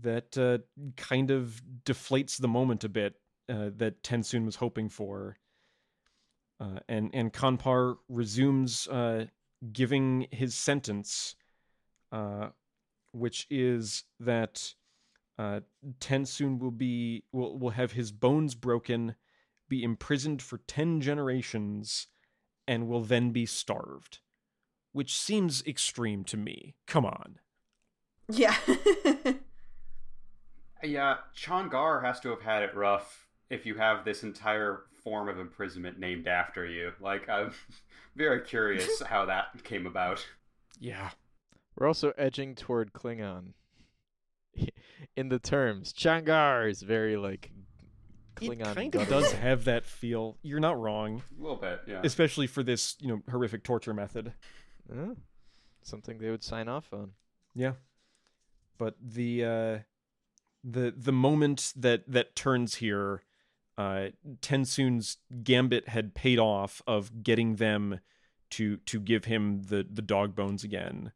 that uh, kind of deflates the moment a bit uh, that TenSoon was hoping for. Uh, and and KanPaar resumes uh, giving his sentence, uh, which is that uh, TenSoon will be will will have his bones broken, be imprisoned for ten generations, and will then be starved which seems extreme to me. Come on. yeah. *laughs* Yeah, Chongar has to have had it rough if you have this entire form of imprisonment named after you. Like, I'm *laughs* very curious *laughs* how that came about. Yeah. We're also edging toward Klingon. *laughs* In the terms, Changar is very like Klingon. it kind of does have that feel. You're not wrong, A little bit, yeah. especially for this, you know, horrific torture method. Yeah. Something they would sign off on. Yeah. But the uh the the moment that that turns here uh, TenSoon's gambit had paid off of getting them to to give him the the dog bones again,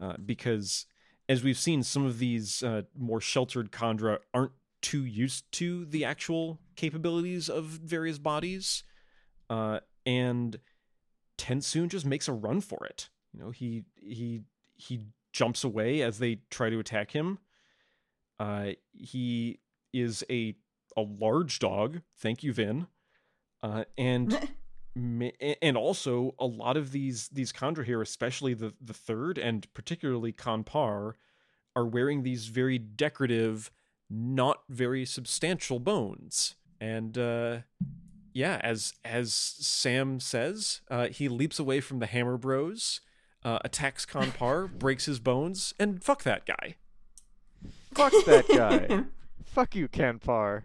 uh, because as we've seen, some of these uh, more sheltered Kandra aren't too used to the actual capabilities of various bodies, uh, and TenSoon just makes a run for it. You know, he he he jumps away as they try to attack him. Uh, he is a a large dog. Thank you, Vin. Uh, and *laughs* and also a lot of these these Kandra here, especially the the third and particularly KanPaar, are wearing these very decorative, not very substantial bones. And uh, yeah, as as Sam says, uh, he leaps away from the Hammer Bros, uh, attacks KanPaar, *laughs* breaks his bones, and fuck that guy. Fuck that guy. *laughs* Fuck you, KanPaar.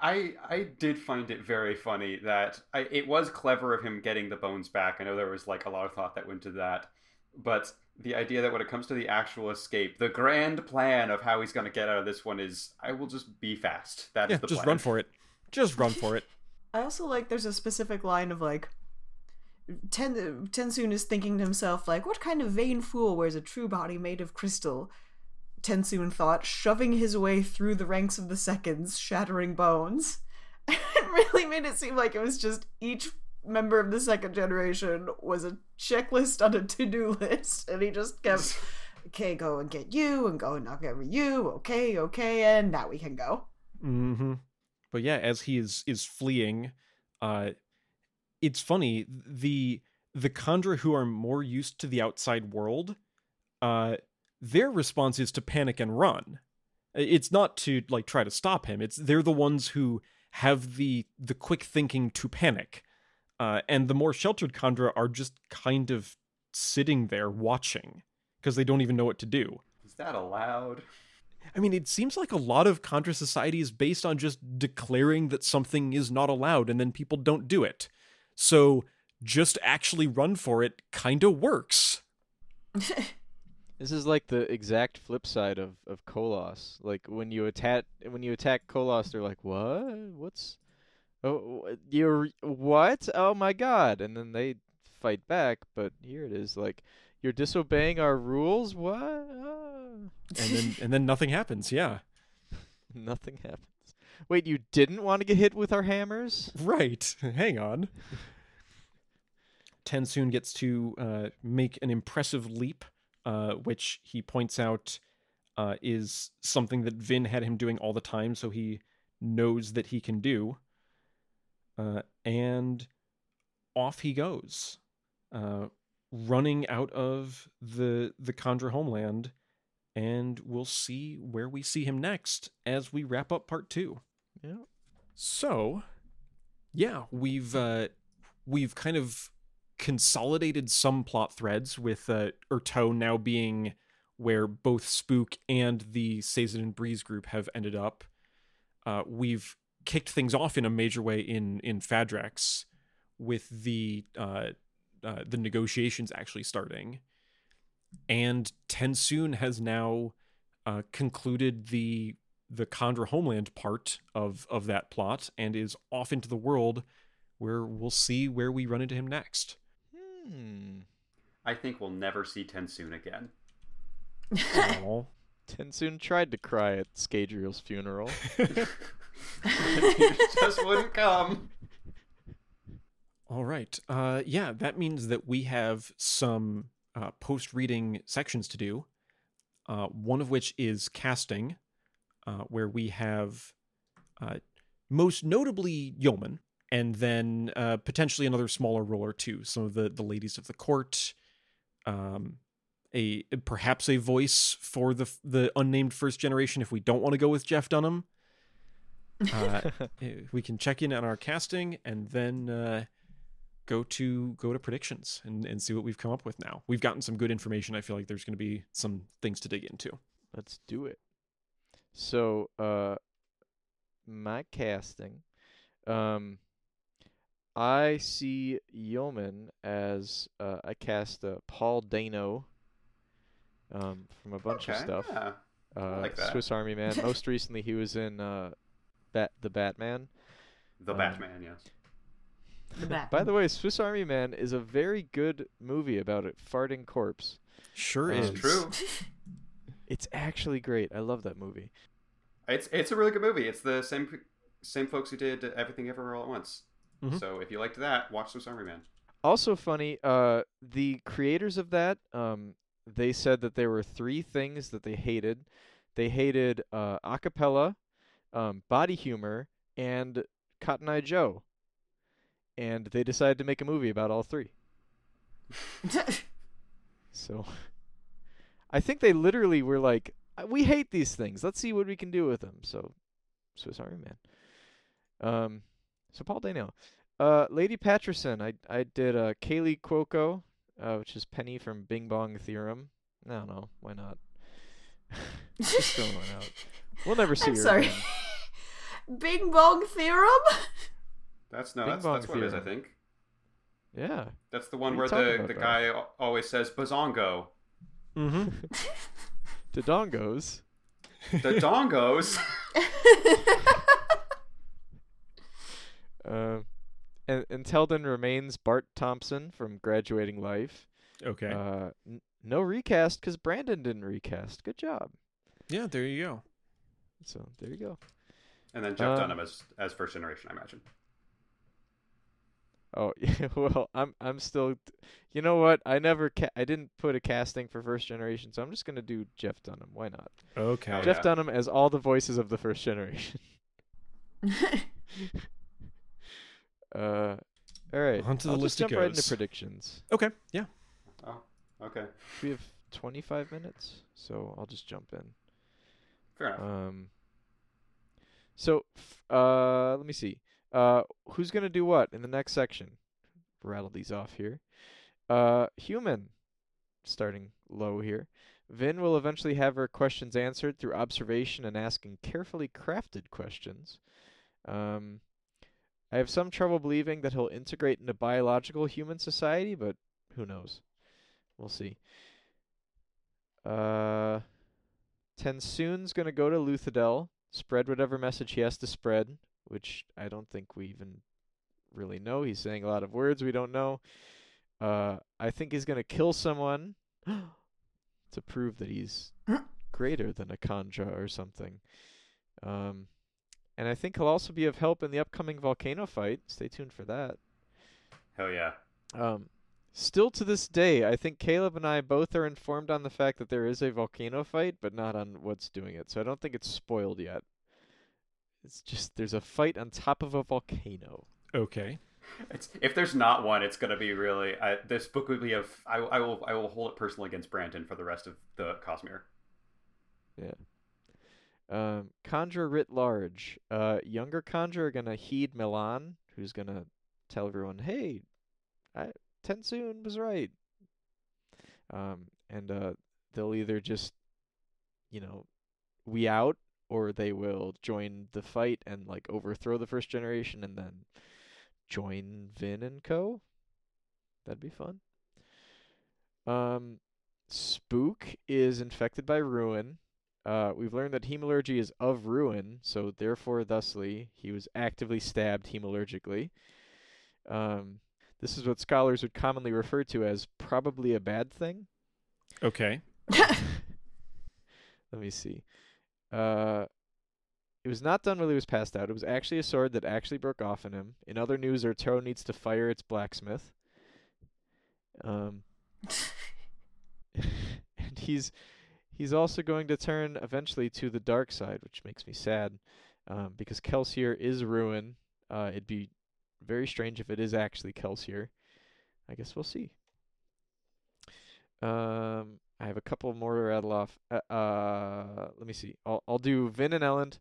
I I did find it very funny that I, it was clever of him getting the bones back. I know there was like a lot of thought that went to that, but the idea that when it comes to the actual escape, the grand plan of how he's going to get out of this one is, I will just be fast. That is Yeah, the just plan. run for it. Just run for it. *laughs* I also like there's a specific line of like Ten TenSoon is thinking to himself like, what kind of vain fool wears a true body made of crystal? TenSoon thought, shoving his way through the ranks of the seconds, shattering bones. *laughs* it really made it seem like it was just each member of the second generation was a checklist on a to-do list, and he just kept, *laughs* okay, go and get you, and go and knock over you, okay, okay, and now we can go. Mm-hmm. But yeah, as he is is fleeing, uh, it's funny the the Kandra who are more used to the outside world, uh, their response is to panic and run. It's not to like try to stop him. It's they're the ones who have the the quick thinking to panic, uh, and the more sheltered Kandra are just kind of sitting there watching because they don't even know what to do. Is that allowed? I mean, it seems like a lot of Kandra society is based on just declaring that something is not allowed and then people don't do it. So just actually run for it kind of works. *laughs* This is like the exact flip side of of Koloss. Like when you attack when you attack Koloss, they're like, "What? What's? Oh, you're what? Oh my god!" And then they fight back. But here it is, like you're disobeying our rules. What? Ah. And then and then nothing happens. Yeah. *laughs* Nothing happens. Wait, you didn't want to get hit with our hammers? Right. *laughs* Hang on. *laughs* TenSoon gets to uh, make an impressive leap, uh, which he points out uh, is something that Vin had him doing all the time, so he knows that he can do. Uh, and off he goes, uh, running out of the the Kandra homeland, and we'll see where we see him next as we wrap up part two. Yeah. So, yeah, we've uh, we've kind of consolidated some plot threads with uh, Urteau now being where both Spook and the Sazed and Breeze group have ended up. Uh, we've kicked things off in a major way in in Fadrex with the uh, uh, the negotiations actually starting, and TenSoon has now uh, concluded the the Kandra homeland part of of that plot and is off into the world where we'll see where we run into him next. Hmm. I think we'll never see TenSoon again. Aw. *laughs* TenSoon tried to cry at Scadrial's funeral. *laughs* He just wouldn't come. All right. Uh, yeah, that means that we have some uh, post reading sections to do. Uh, one of which is casting, uh, where we have uh, most notably Yomen, and then uh, potentially another smaller role or two. Some of the, the ladies of the court, um, a perhaps a voice for the the unnamed first generation if we don't want to go with Jeff Dunham. *laughs* Uh, eh, we can check in on our casting and then uh, go to go to predictions and, and see what we've come up with now. We've gotten some good information. I feel like there's going to be some things to dig into. Let's do it. So, uh, my casting, um, I see Yomen as uh, I cast uh, Paul Dano, um, from a bunch of stuff. yeah. Uh, like that. Swiss Army Man. *laughs* Most recently, he was in uh, Bat the Batman. The Um, Batman, yes. The *laughs* bat. By the way, Swiss Army Man is a very good movie about a farting corpse. Sure Um, is It's true. *laughs* It's actually great. I love that movie. It's it's a really good movie. It's the same same folks who did Everything Everywhere All at Once. Mhm. So if you liked that, watch Swiss Army Man. Also funny, uh, the creators of that, um, they said that there were three things that they hated. They hated uh, acapella, um, body humor, and Cotton Eye Joe. And they decided to make a movie about all three. So I think they literally were like, "Uh, "We hate these things. Let's see what we can do with them." So Swiss Army Man. Um, so Paul Dano, uh, Lady Patterson. I I did uh, Kaley Cuoco, uh, which is Penny from Bing Bong Theorem. I don't know why not. *laughs* Just *laughs* throwing one out. We'll never see I'm her sorry. again. *laughs* Bing Bong Theorem? That's no, Bing that's, Bong that's what it is. I think Yeah. that's the one where the talking the about, guy always says bazongo. Mm-hmm. The dongos. The dongos. Uh, and, and Teldon remains Bart Thompson from Graduating Life. Okay. Uh, n- no recast because Brandon didn't recast. Good job. yeah, there you go. So there you go. and then Jeff Um, Dunham as as first generation, I imagine. Oh *laughs* yeah. Well, I'm I'm still. You know what? I never. Ca- I didn't put a casting for first generation, so I'm just gonna do Jeff Dunham. Why not? Okay. Oh, Jeff yeah. Dunham as all the voices of the first generation. *laughs* *laughs* Uh, all right. On to the I'll list just jump right into predictions. Okay. Yeah. Oh, okay, We have 25 minutes, so I'll just jump in. fair enough. Um. So, uh, let me see. Uh, who's gonna do what in the next section? Rattle these off here. Uh, human, starting low here. Vin will eventually have her questions answered through observation and asking carefully crafted questions. Um, I have some trouble believing that he'll integrate into biological human society, but who knows? We'll see. Uh, TenSoon's gonna go to Luthadel, spread whatever message he has to spread, which I don't think we even really know. He's saying a lot of words we don't know. Uh, I think he's gonna kill someone *gasps* to prove that he's *gasps* greater than a Kandra or something. Um, and I think he'll also be of help in the upcoming volcano fight. Stay tuned for that. Hell yeah. Um, still to this day, I think Caleb and I both are informed on the fact that there is a volcano fight, but not on what's doing it. So I don't think it's spoiled yet. It's just there's a fight on top of a volcano. Okay. It's, if there's not one, it's gonna be really. I, this book would be a. f- I, I will. I will hold it personally against Brandon for the rest of the Cosmere. Um, Kandra writ large. Uh, younger Kandra are gonna heed MeLaan, who's gonna tell everyone, "Hey, I, TenSoon was right." Um, and uh, they'll either just, you know, we out, or they will join the fight and like overthrow the first generation, and then join Vin and Co. That'd be fun. Um, Spook is infected by Ruin. Uh, we've learned that hemalurgy is of ruin, so therefore, thusly, he was actively stabbed hemalurgically. Um, this is what scholars would commonly refer to as probably a bad thing. Okay. *laughs* Let me see. Uh, it was not done while he was passed out. It was actually a sword that actually broke off in him. In other news, Urteau needs to fire its blacksmith. Um, *laughs* *laughs* and he's he's also going to turn eventually to the dark side, which makes me sad, um, because Kelsier is ruin. Uh, it'd be very strange if it is actually Kelsier. I guess we'll see. Um, I have a couple more to rattle off. Uh, uh let me see. I'll I'll do Vin and Elend.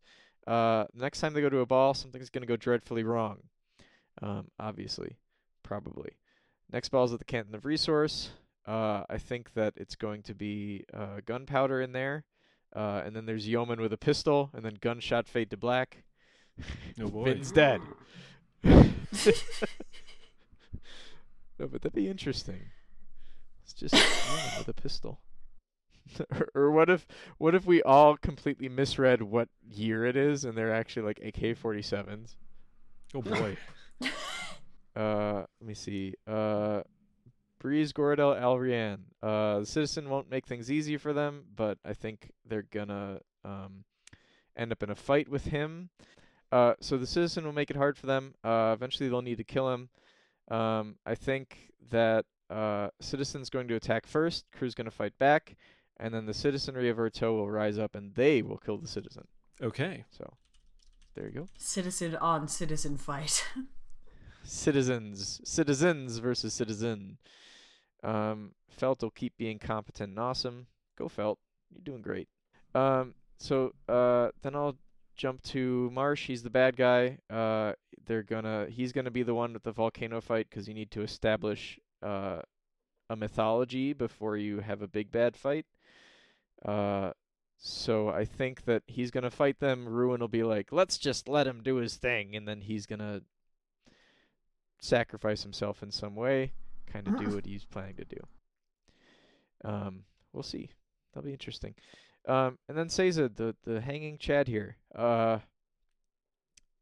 Uh, next time they go to a ball, something's gonna go dreadfully wrong. Um, obviously, probably. Next ball is at the Canton of Resource. Uh, I think that it's going to be uh, gunpowder in there. Uh, and then there's Yomen with a pistol, and then gunshot fade to black. Oh *laughs* boy. Vin's dead. *laughs* *laughs* no, but that'd be interesting. It's just Yomen with a pistol. or, or what if what if we all completely misread what year it is and they're actually like AK-47s? Oh boy. Uh, let me see. Uh, Breeze Goradel Allrianne. Uh, the citizen won't make things easy for them, but I think they're gonna um, end up in a fight with him. Uh, so the citizen will make it hard for them. Uh, eventually they'll need to kill him. Um, I think that uh, citizen's going to attack first. Crew's going to fight back, and then the citizenry of Urteau will rise up and they will kill the citizen. Okay. So there you go. Citizen on citizen fight. *laughs* citizens citizens versus citizen um felt will keep being competent and awesome. Go felt. You're doing great. Um so uh then i'll jump to marsh. He's the bad guy. Uh they're gonna he's gonna be the one with the volcano fight because you need to establish uh a mythology before you have a big bad fight. Uh so I think that he's gonna fight them. Ruin will be like, "Let's just let him do his thing," and then he's gonna sacrifice himself in some way, kind of do what he's planning to do. Um, we'll see. That'll be interesting. Um, and then Sazed, the the hanging Chad here. Uh,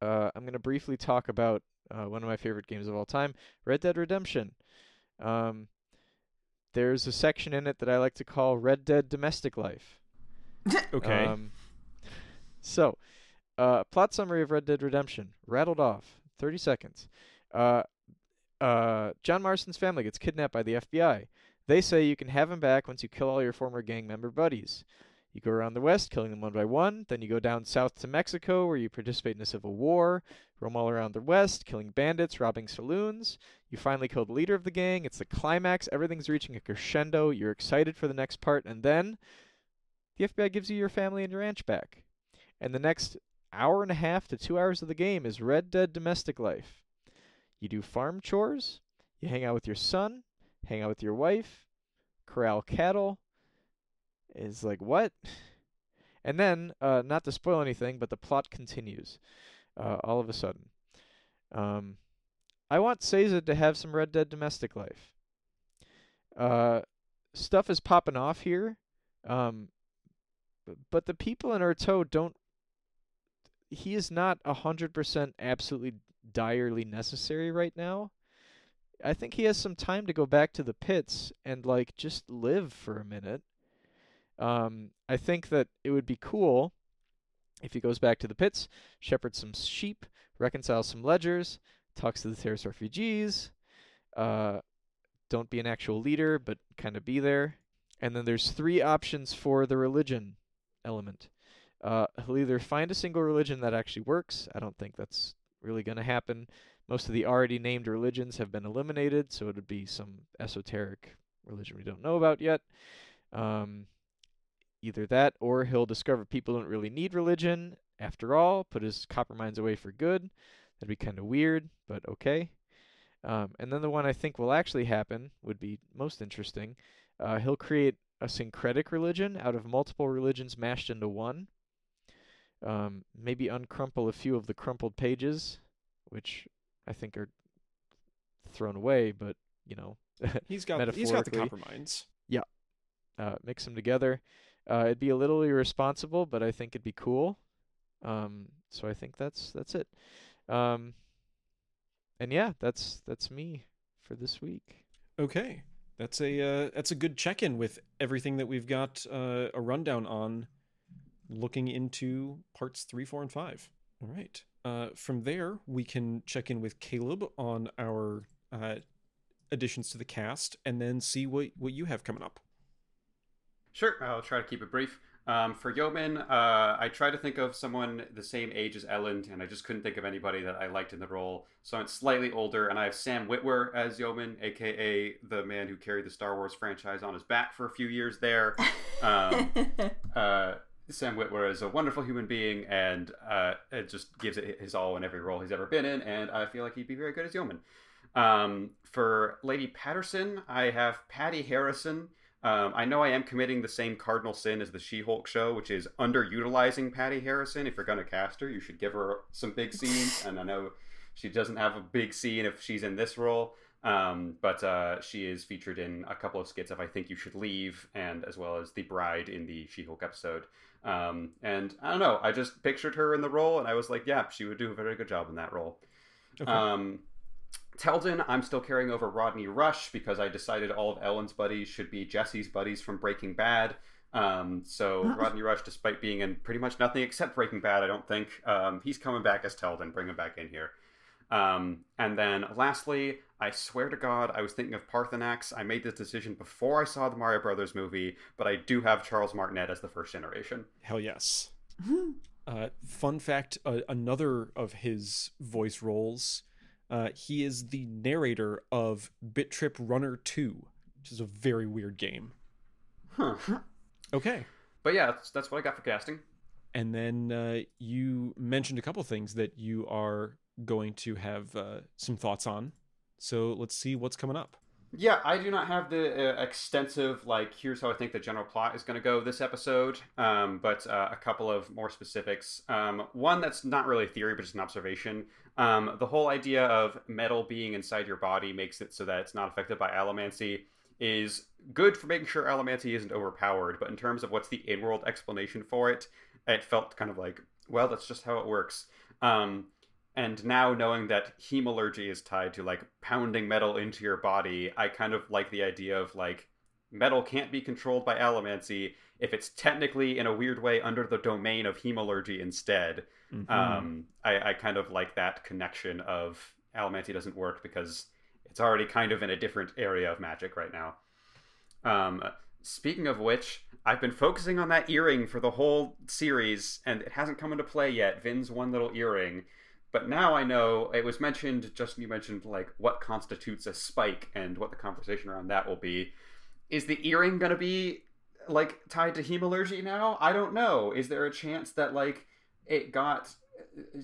uh, I'm gonna briefly talk about uh, one of my favorite games of all time, Red Dead Redemption. Um, there's a section in it that I like to call Red Dead Domestic Life. *laughs* Okay. Um, so, uh, plot summary of Red Dead Redemption, rattled off, 30 seconds. Uh, uh, John Marston's family gets kidnapped by the FBI. They say you can have him back once you kill all your former gang member buddies. You go around the west, killing them one by one. Then you go down south to Mexico, where you participate in a civil war. Roam all around the west, killing bandits, robbing saloons. You finally kill the leader of the gang. It's the climax. Everything's reaching a crescendo. You're excited for the next part, and then the FBI gives you your family and your ranch back. And the next hour and a half to two hours of the game is Red Dead Domestic Life. You do farm chores, you hang out with your son, hang out with your wife, corral cattle. Is like, what? *sighs* And then, uh, not to spoil anything, but the plot continues uh, all of a sudden. Um, I want Sazed to have some Red Dead Domestic Life. Uh, stuff is popping off here. Um, but the people in Urteau don't. He is not hundred percent absolutely direly necessary right now. I think he has some time to go back to the pits and like just live for a minute. Um, I think that it would be cool if he goes back to the pits, shepherds some sheep, reconciles some ledgers, talks to the terrorist refugees. Uh, don't be an actual leader, but kind of be there. And then there's three options for the religion element. Uh, he'll either find a single religion that actually works. I don't think that's really going to happen. Most of the already named religions have been eliminated, so it would be some esoteric religion we don't know about yet. Um, either that, or he'll discover people don't really need religion after all, put his copperminds away for good. That'd be kind of weird, but okay. Um, and then the one I think will actually happen would be most interesting. Uh, he'll create a syncretic religion out of multiple religions mashed into one. Um, maybe uncrumple a few of the crumpled pages, which I think are thrown away, but you know, *laughs* he's got he's got the copperminds. Yeah, uh, mix them together. Uh, it'd be a little irresponsible, but I think it'd be cool. Um, so I think that's that's it. Um, and yeah, that's that's me for this week. Okay, that's a uh, that's a good check-in with everything that we've got uh, a rundown on. Looking into parts three, four, and five. All right. Uh, from there, we can check in with Caleb on our uh, additions to the cast, and then see what what you have coming up. Sure, I'll try to keep it brief. Um, for Yomen, uh, I tried to think of someone the same age as Elend, and I just couldn't think of anybody that I liked in the role. So I'm slightly older, and I have Sam Witwer as Yomen, aka the man who carried the Star Wars franchise on his back for a few years there. *laughs* Um, uh, Sam Witwer is a wonderful human being, and uh, it just gives it his all in every role he's ever been in, and I feel like he'd be very good as Yomen. Um, for Lady Patterson, I have Patti Harrison. Um, I know I am committing the same cardinal sin as the She-Hulk show, which is underutilizing Patti Harrison. If you're going to cast her, you should give her some big scenes, and I know she doesn't have a big scene if she's in this role. Um, but uh, she is featured in a couple of skits of I Think You Should Leave, and as well as the bride in the She Hulk episode. Um, and I don't know, I just pictured her in the role, and I was like, yeah, she would do a very good job in that role. Okay. Um, Teldon, I'm still carrying over Rodney Rush because I decided all of Elend's buddies should be Jesse's buddies from Breaking Bad. Um, so Rodney Rush, despite being in pretty much nothing except Breaking Bad, I don't think um, he's coming back as Teldon. Bring him back in here. Um, and then lastly, I swear to God, I was thinking of Paarthurnax. I made this decision before I saw the Mario Brothers movie, but I do have Charles Martinet as the first generation. Hell yes. *laughs* uh, fun fact: uh, another of his voice roles. Uh, he is the narrator of Bit Trip Runner 2, which is a very weird game. Huh. Okay. But yeah, that's, that's what I got for casting. And then uh, you mentioned a couple things that you are going to have uh, some thoughts on. So let's see what's coming up. Yeah, I do not have the uh, extensive like. Here's how I think the general plot is going to go this episode, um, but uh, a couple of more specifics. Um, one that's not really a theory, but just an observation. Um, the whole idea of metal being inside your body makes it so that it's not affected by allomancy is good for making sure allomancy isn't overpowered. But in terms of what's the in-world explanation for it, it felt kind of like, well, that's just how it works. Um, and now knowing that hemalurgy is tied to like pounding metal into your body i kind of like the idea of like metal can't be controlled by allomancy if it's technically in a weird way under the domain of hemalurgy instead. Mhm. um, I, I kind of like that connection of allomancy doesn't work because it's already kind of in a different area of magic right now. Um, speaking of which i've been focusing on that earring for the whole series and it hasn't come into play yet. Vin's one little earring but now I know it was mentioned. Justin, you mentioned like what constitutes a spike and what the conversation around that will be. Is the earring going to be like tied to hemalurgy now? I don't know. Is there a chance that like it got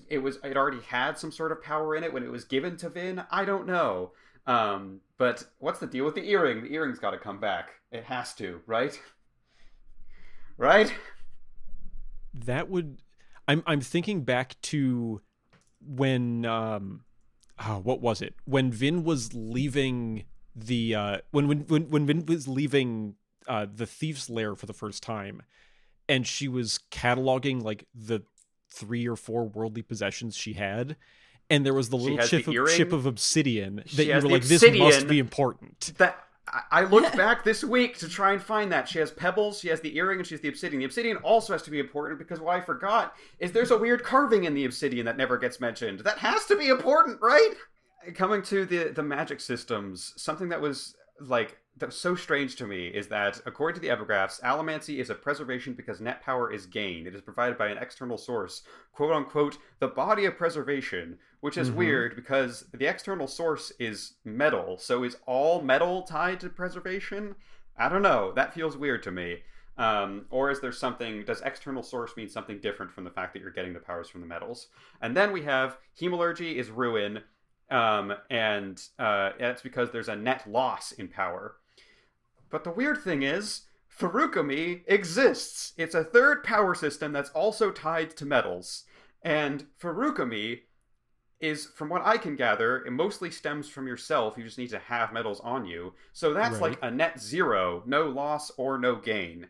it was it already had some sort of power in it when it was given to Vin? I don't know. Um, but what's the deal with the earring? The earring's got to come back. It has to, right? Right? that would i'm i'm thinking back to when um oh, what was it? When vin was leaving the uh when when when, when vin was leaving uh the thief's lair for the first time and she was cataloging like the three or four worldly possessions she had and there was the little has the chip of, chip of obsidian She that you were like this must be important. That I- looked *laughs* back this week to try and find that. She has pebbles, she has the earring, and she has the obsidian. The obsidian also has to be important because what I forgot is there's a weird carving in the obsidian that never gets mentioned. That has to be important, right? Coming to the the magic systems, something that was like that's so strange to me is that according to the epigraphs, allomancy is a preservation because net power is gained. It is provided by an external source, quote unquote, the body of preservation, which is Mhm. weird because the external source is metal. So is all metal tied to preservation? I don't know. That feels weird to me. Um, or is there something? Does external source mean something different from the fact that you're getting the powers from the metals? And then we have hemalurgy is ruin, um, and uh, that's because there's a net loss in power. But the weird thing is, Feruchemy exists. It's a third power system that's also tied to metals. And Feruchemy is, from what I can gather, it mostly stems from yourself. You just need to have metals on you. So that's Right. like a net zero, no loss or no gain.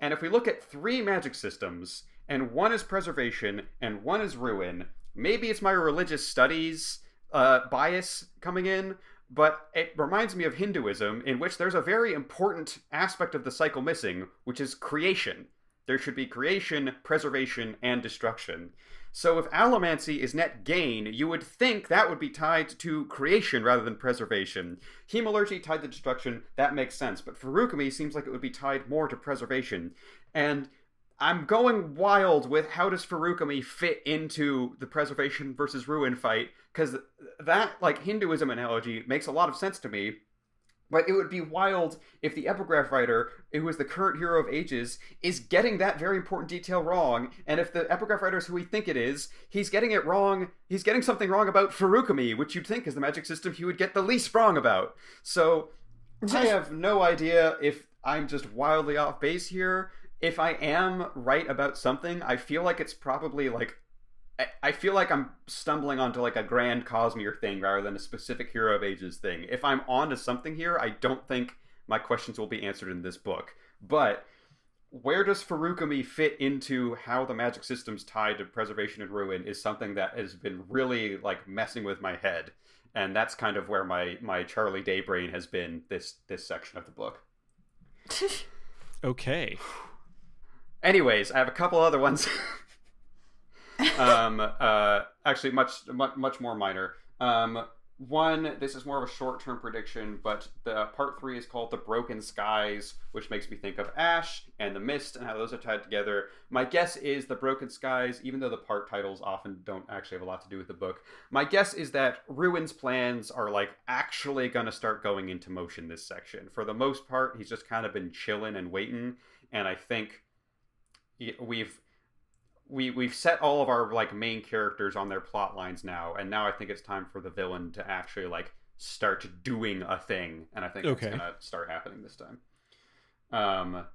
And if we look at three magic systems, and one is preservation and one is ruin, maybe it's my religious studies uh, bias coming in, but it reminds me of Hinduism, in which there's a very important aspect of the cycle missing, which is creation. There should be creation, preservation, and destruction. So if allomancy is net gain, you would think that would be tied to creation rather than preservation. Hemalurgy tied to destruction, that makes sense, but Feruchemy seems like it would be tied more to preservation. And I'm going wild with how does Feruchemy fit into the preservation versus ruin fight, because that, like, Hinduism analogy makes a lot of sense to me. But it would be wild if the epigraph writer, who is the current hero of ages, is getting that very important detail wrong. And if the epigraph writer is who we think it is, he's getting it wrong. He's getting something wrong about Feruchemy, which you'd think is the magic system he would get the least wrong about. So I have no idea if I'm just wildly off base here. If I am right about something, I feel like it's probably like I, I feel like I'm stumbling onto like a grand Cosmere thing rather than a specific Hero of Ages thing. If I'm onto something here, I don't think my questions will be answered in this book. But where does Feruchemy fit into how the magic system's tied to preservation and ruin is something that has been really like messing with my head. And that's kind of where my my Charlie Day brain has been this this section of the book. *laughs* Okay. Anyways, I have a couple other ones. *laughs* um, uh, actually, much, much, much more minor. Um, one, this is more of a short-term prediction, but the part three is called "The Broken Skies," which makes me think of Ash and the Mist and how those are tied together. My guess is the Broken Skies, even though the part titles often don't actually have a lot to do with the book. My guess is that Ruin's plans are like actually going to start going into motion this section. For the most part, he's just kind of been chilling and waiting, and I think we've we we've set all of our like main characters on their plot lines now, and now I think it's time for the villain to actually like start doing a thing, and I think Okay. it's gonna start happening this time. Um,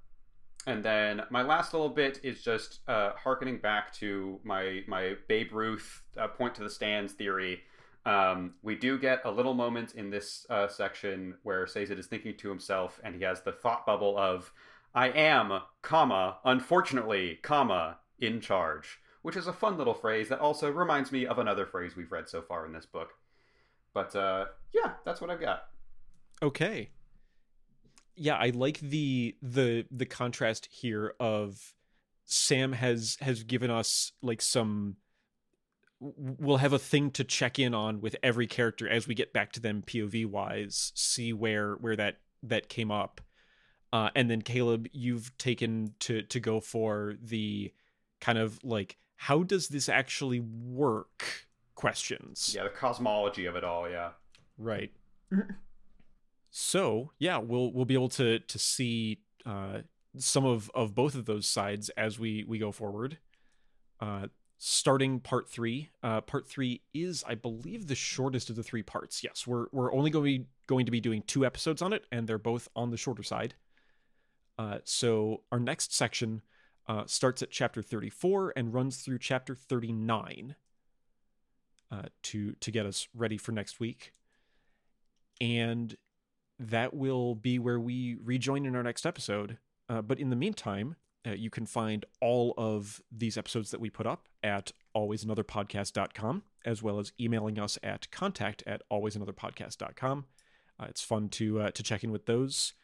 and then my last little bit is just uh, harkening back to my my Babe Ruth uh, point to the stands theory. Um, we do get a little moment in this uh, section where Sazed is thinking to himself, and he has the thought bubble of, "I am, comma, unfortunately, comma, in charge," which is a fun little phrase that also reminds me of another phrase we've read so far in this book. But uh, yeah, that's what I've got. Okay. Yeah, I like the the the contrast here of Sam has has given us like some we'll have a thing to check in on with every character as we get back to them POV wise, see where where that that came up. Uh, and then Caleb, you've taken to to go for the kind of like how does this actually work questions. Yeah, the cosmology of it all. Yeah. Right. so yeah, we'll we'll be able to to see uh, some of of both of those sides as we we go forward. Uh, starting part three. Uh, part three is, I believe, the shortest of the three parts. Yes, we're we're only going to be going to be doing two episodes on it, and they're both on the shorter side. Uh, so our next section uh, starts at chapter 34 and runs through chapter 39 uh, to to get us ready for next week, and that will be where we rejoin in our next episode. Uh, but in the meantime, uh, you can find all of these episodes that we put up at alwaysanotherpodcast.com, as well as emailing us at contact at alwaysanotherpodcast.com. Uh, it's fun to uh, to check in with those.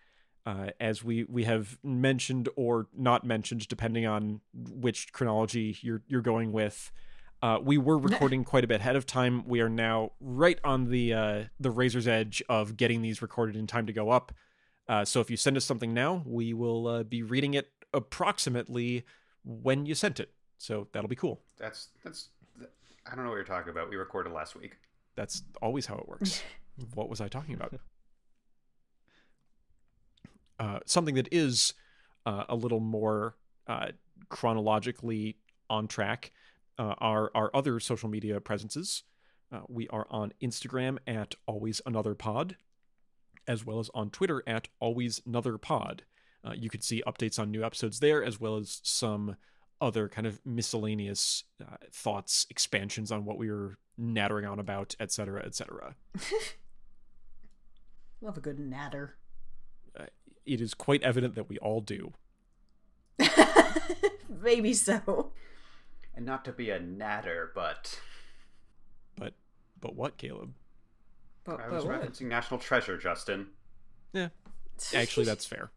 Uh, as we we have mentioned or not mentioned, depending on which chronology you're you're going with. Uh, we were *laughs* recording quite a bit ahead of time. We are now right on the uh, the razor's edge of getting these recorded in time to go up. Uh, so if you send us something now, we will uh, be reading it approximately when you sent it. So that'll be cool. That's that's. I don't know what you're talking about. We recorded last week. That's always how it works. *laughs* what was I talking about? Uh, something that is uh, a little more uh, chronologically on track uh, are our other social media presences. Uh, we are on Instagram at always another pod, as well as on Twitter at always another pod. Uh, you could see updates on new episodes there, as well as some other kind of miscellaneous thoughts, expansions on what we were nattering on about, etc., etc. *laughs* Love a good natter. It is quite evident that we all do. *laughs* Maybe so. And not to be a natter, but But but what, Caleb? But, I but was what? referencing National Treasure, Justin. Yeah, *laughs* actually, that's fair.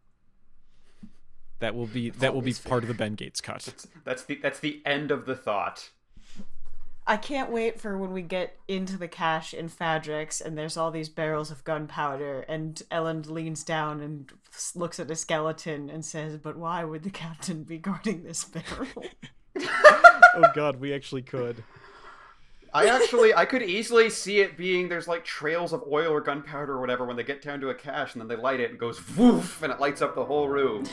That will be that will be Always part of the Ben Gates cut. That's, that's the that's the end of the thought. I can't wait for when we get into the cache in Fadrex and there's all these barrels of gunpowder and Elend leans down and looks at the skeleton and says, "But why would the captain be guarding this barrel?" *laughs* *laughs* oh God, we actually could. I actually I could easily see it being there's like trails of oil or gunpowder or whatever when they get down to a cache and then they light it and goes woof and it lights up the whole room.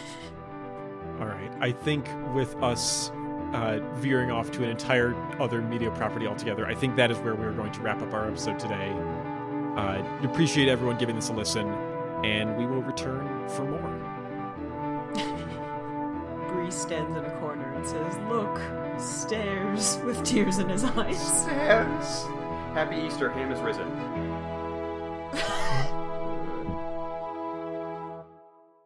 All right, I think with us uh, veering off to an entire other media property altogether, I think that is where we are going to wrap up our episode today. Uh, appreciate everyone giving this a listen, and we will return for more. *laughs* Harry stands in a corner and says, Look, stairs, *laughs* with tears in his eyes. Stairs. Happy Easter, Ham is risen. *laughs*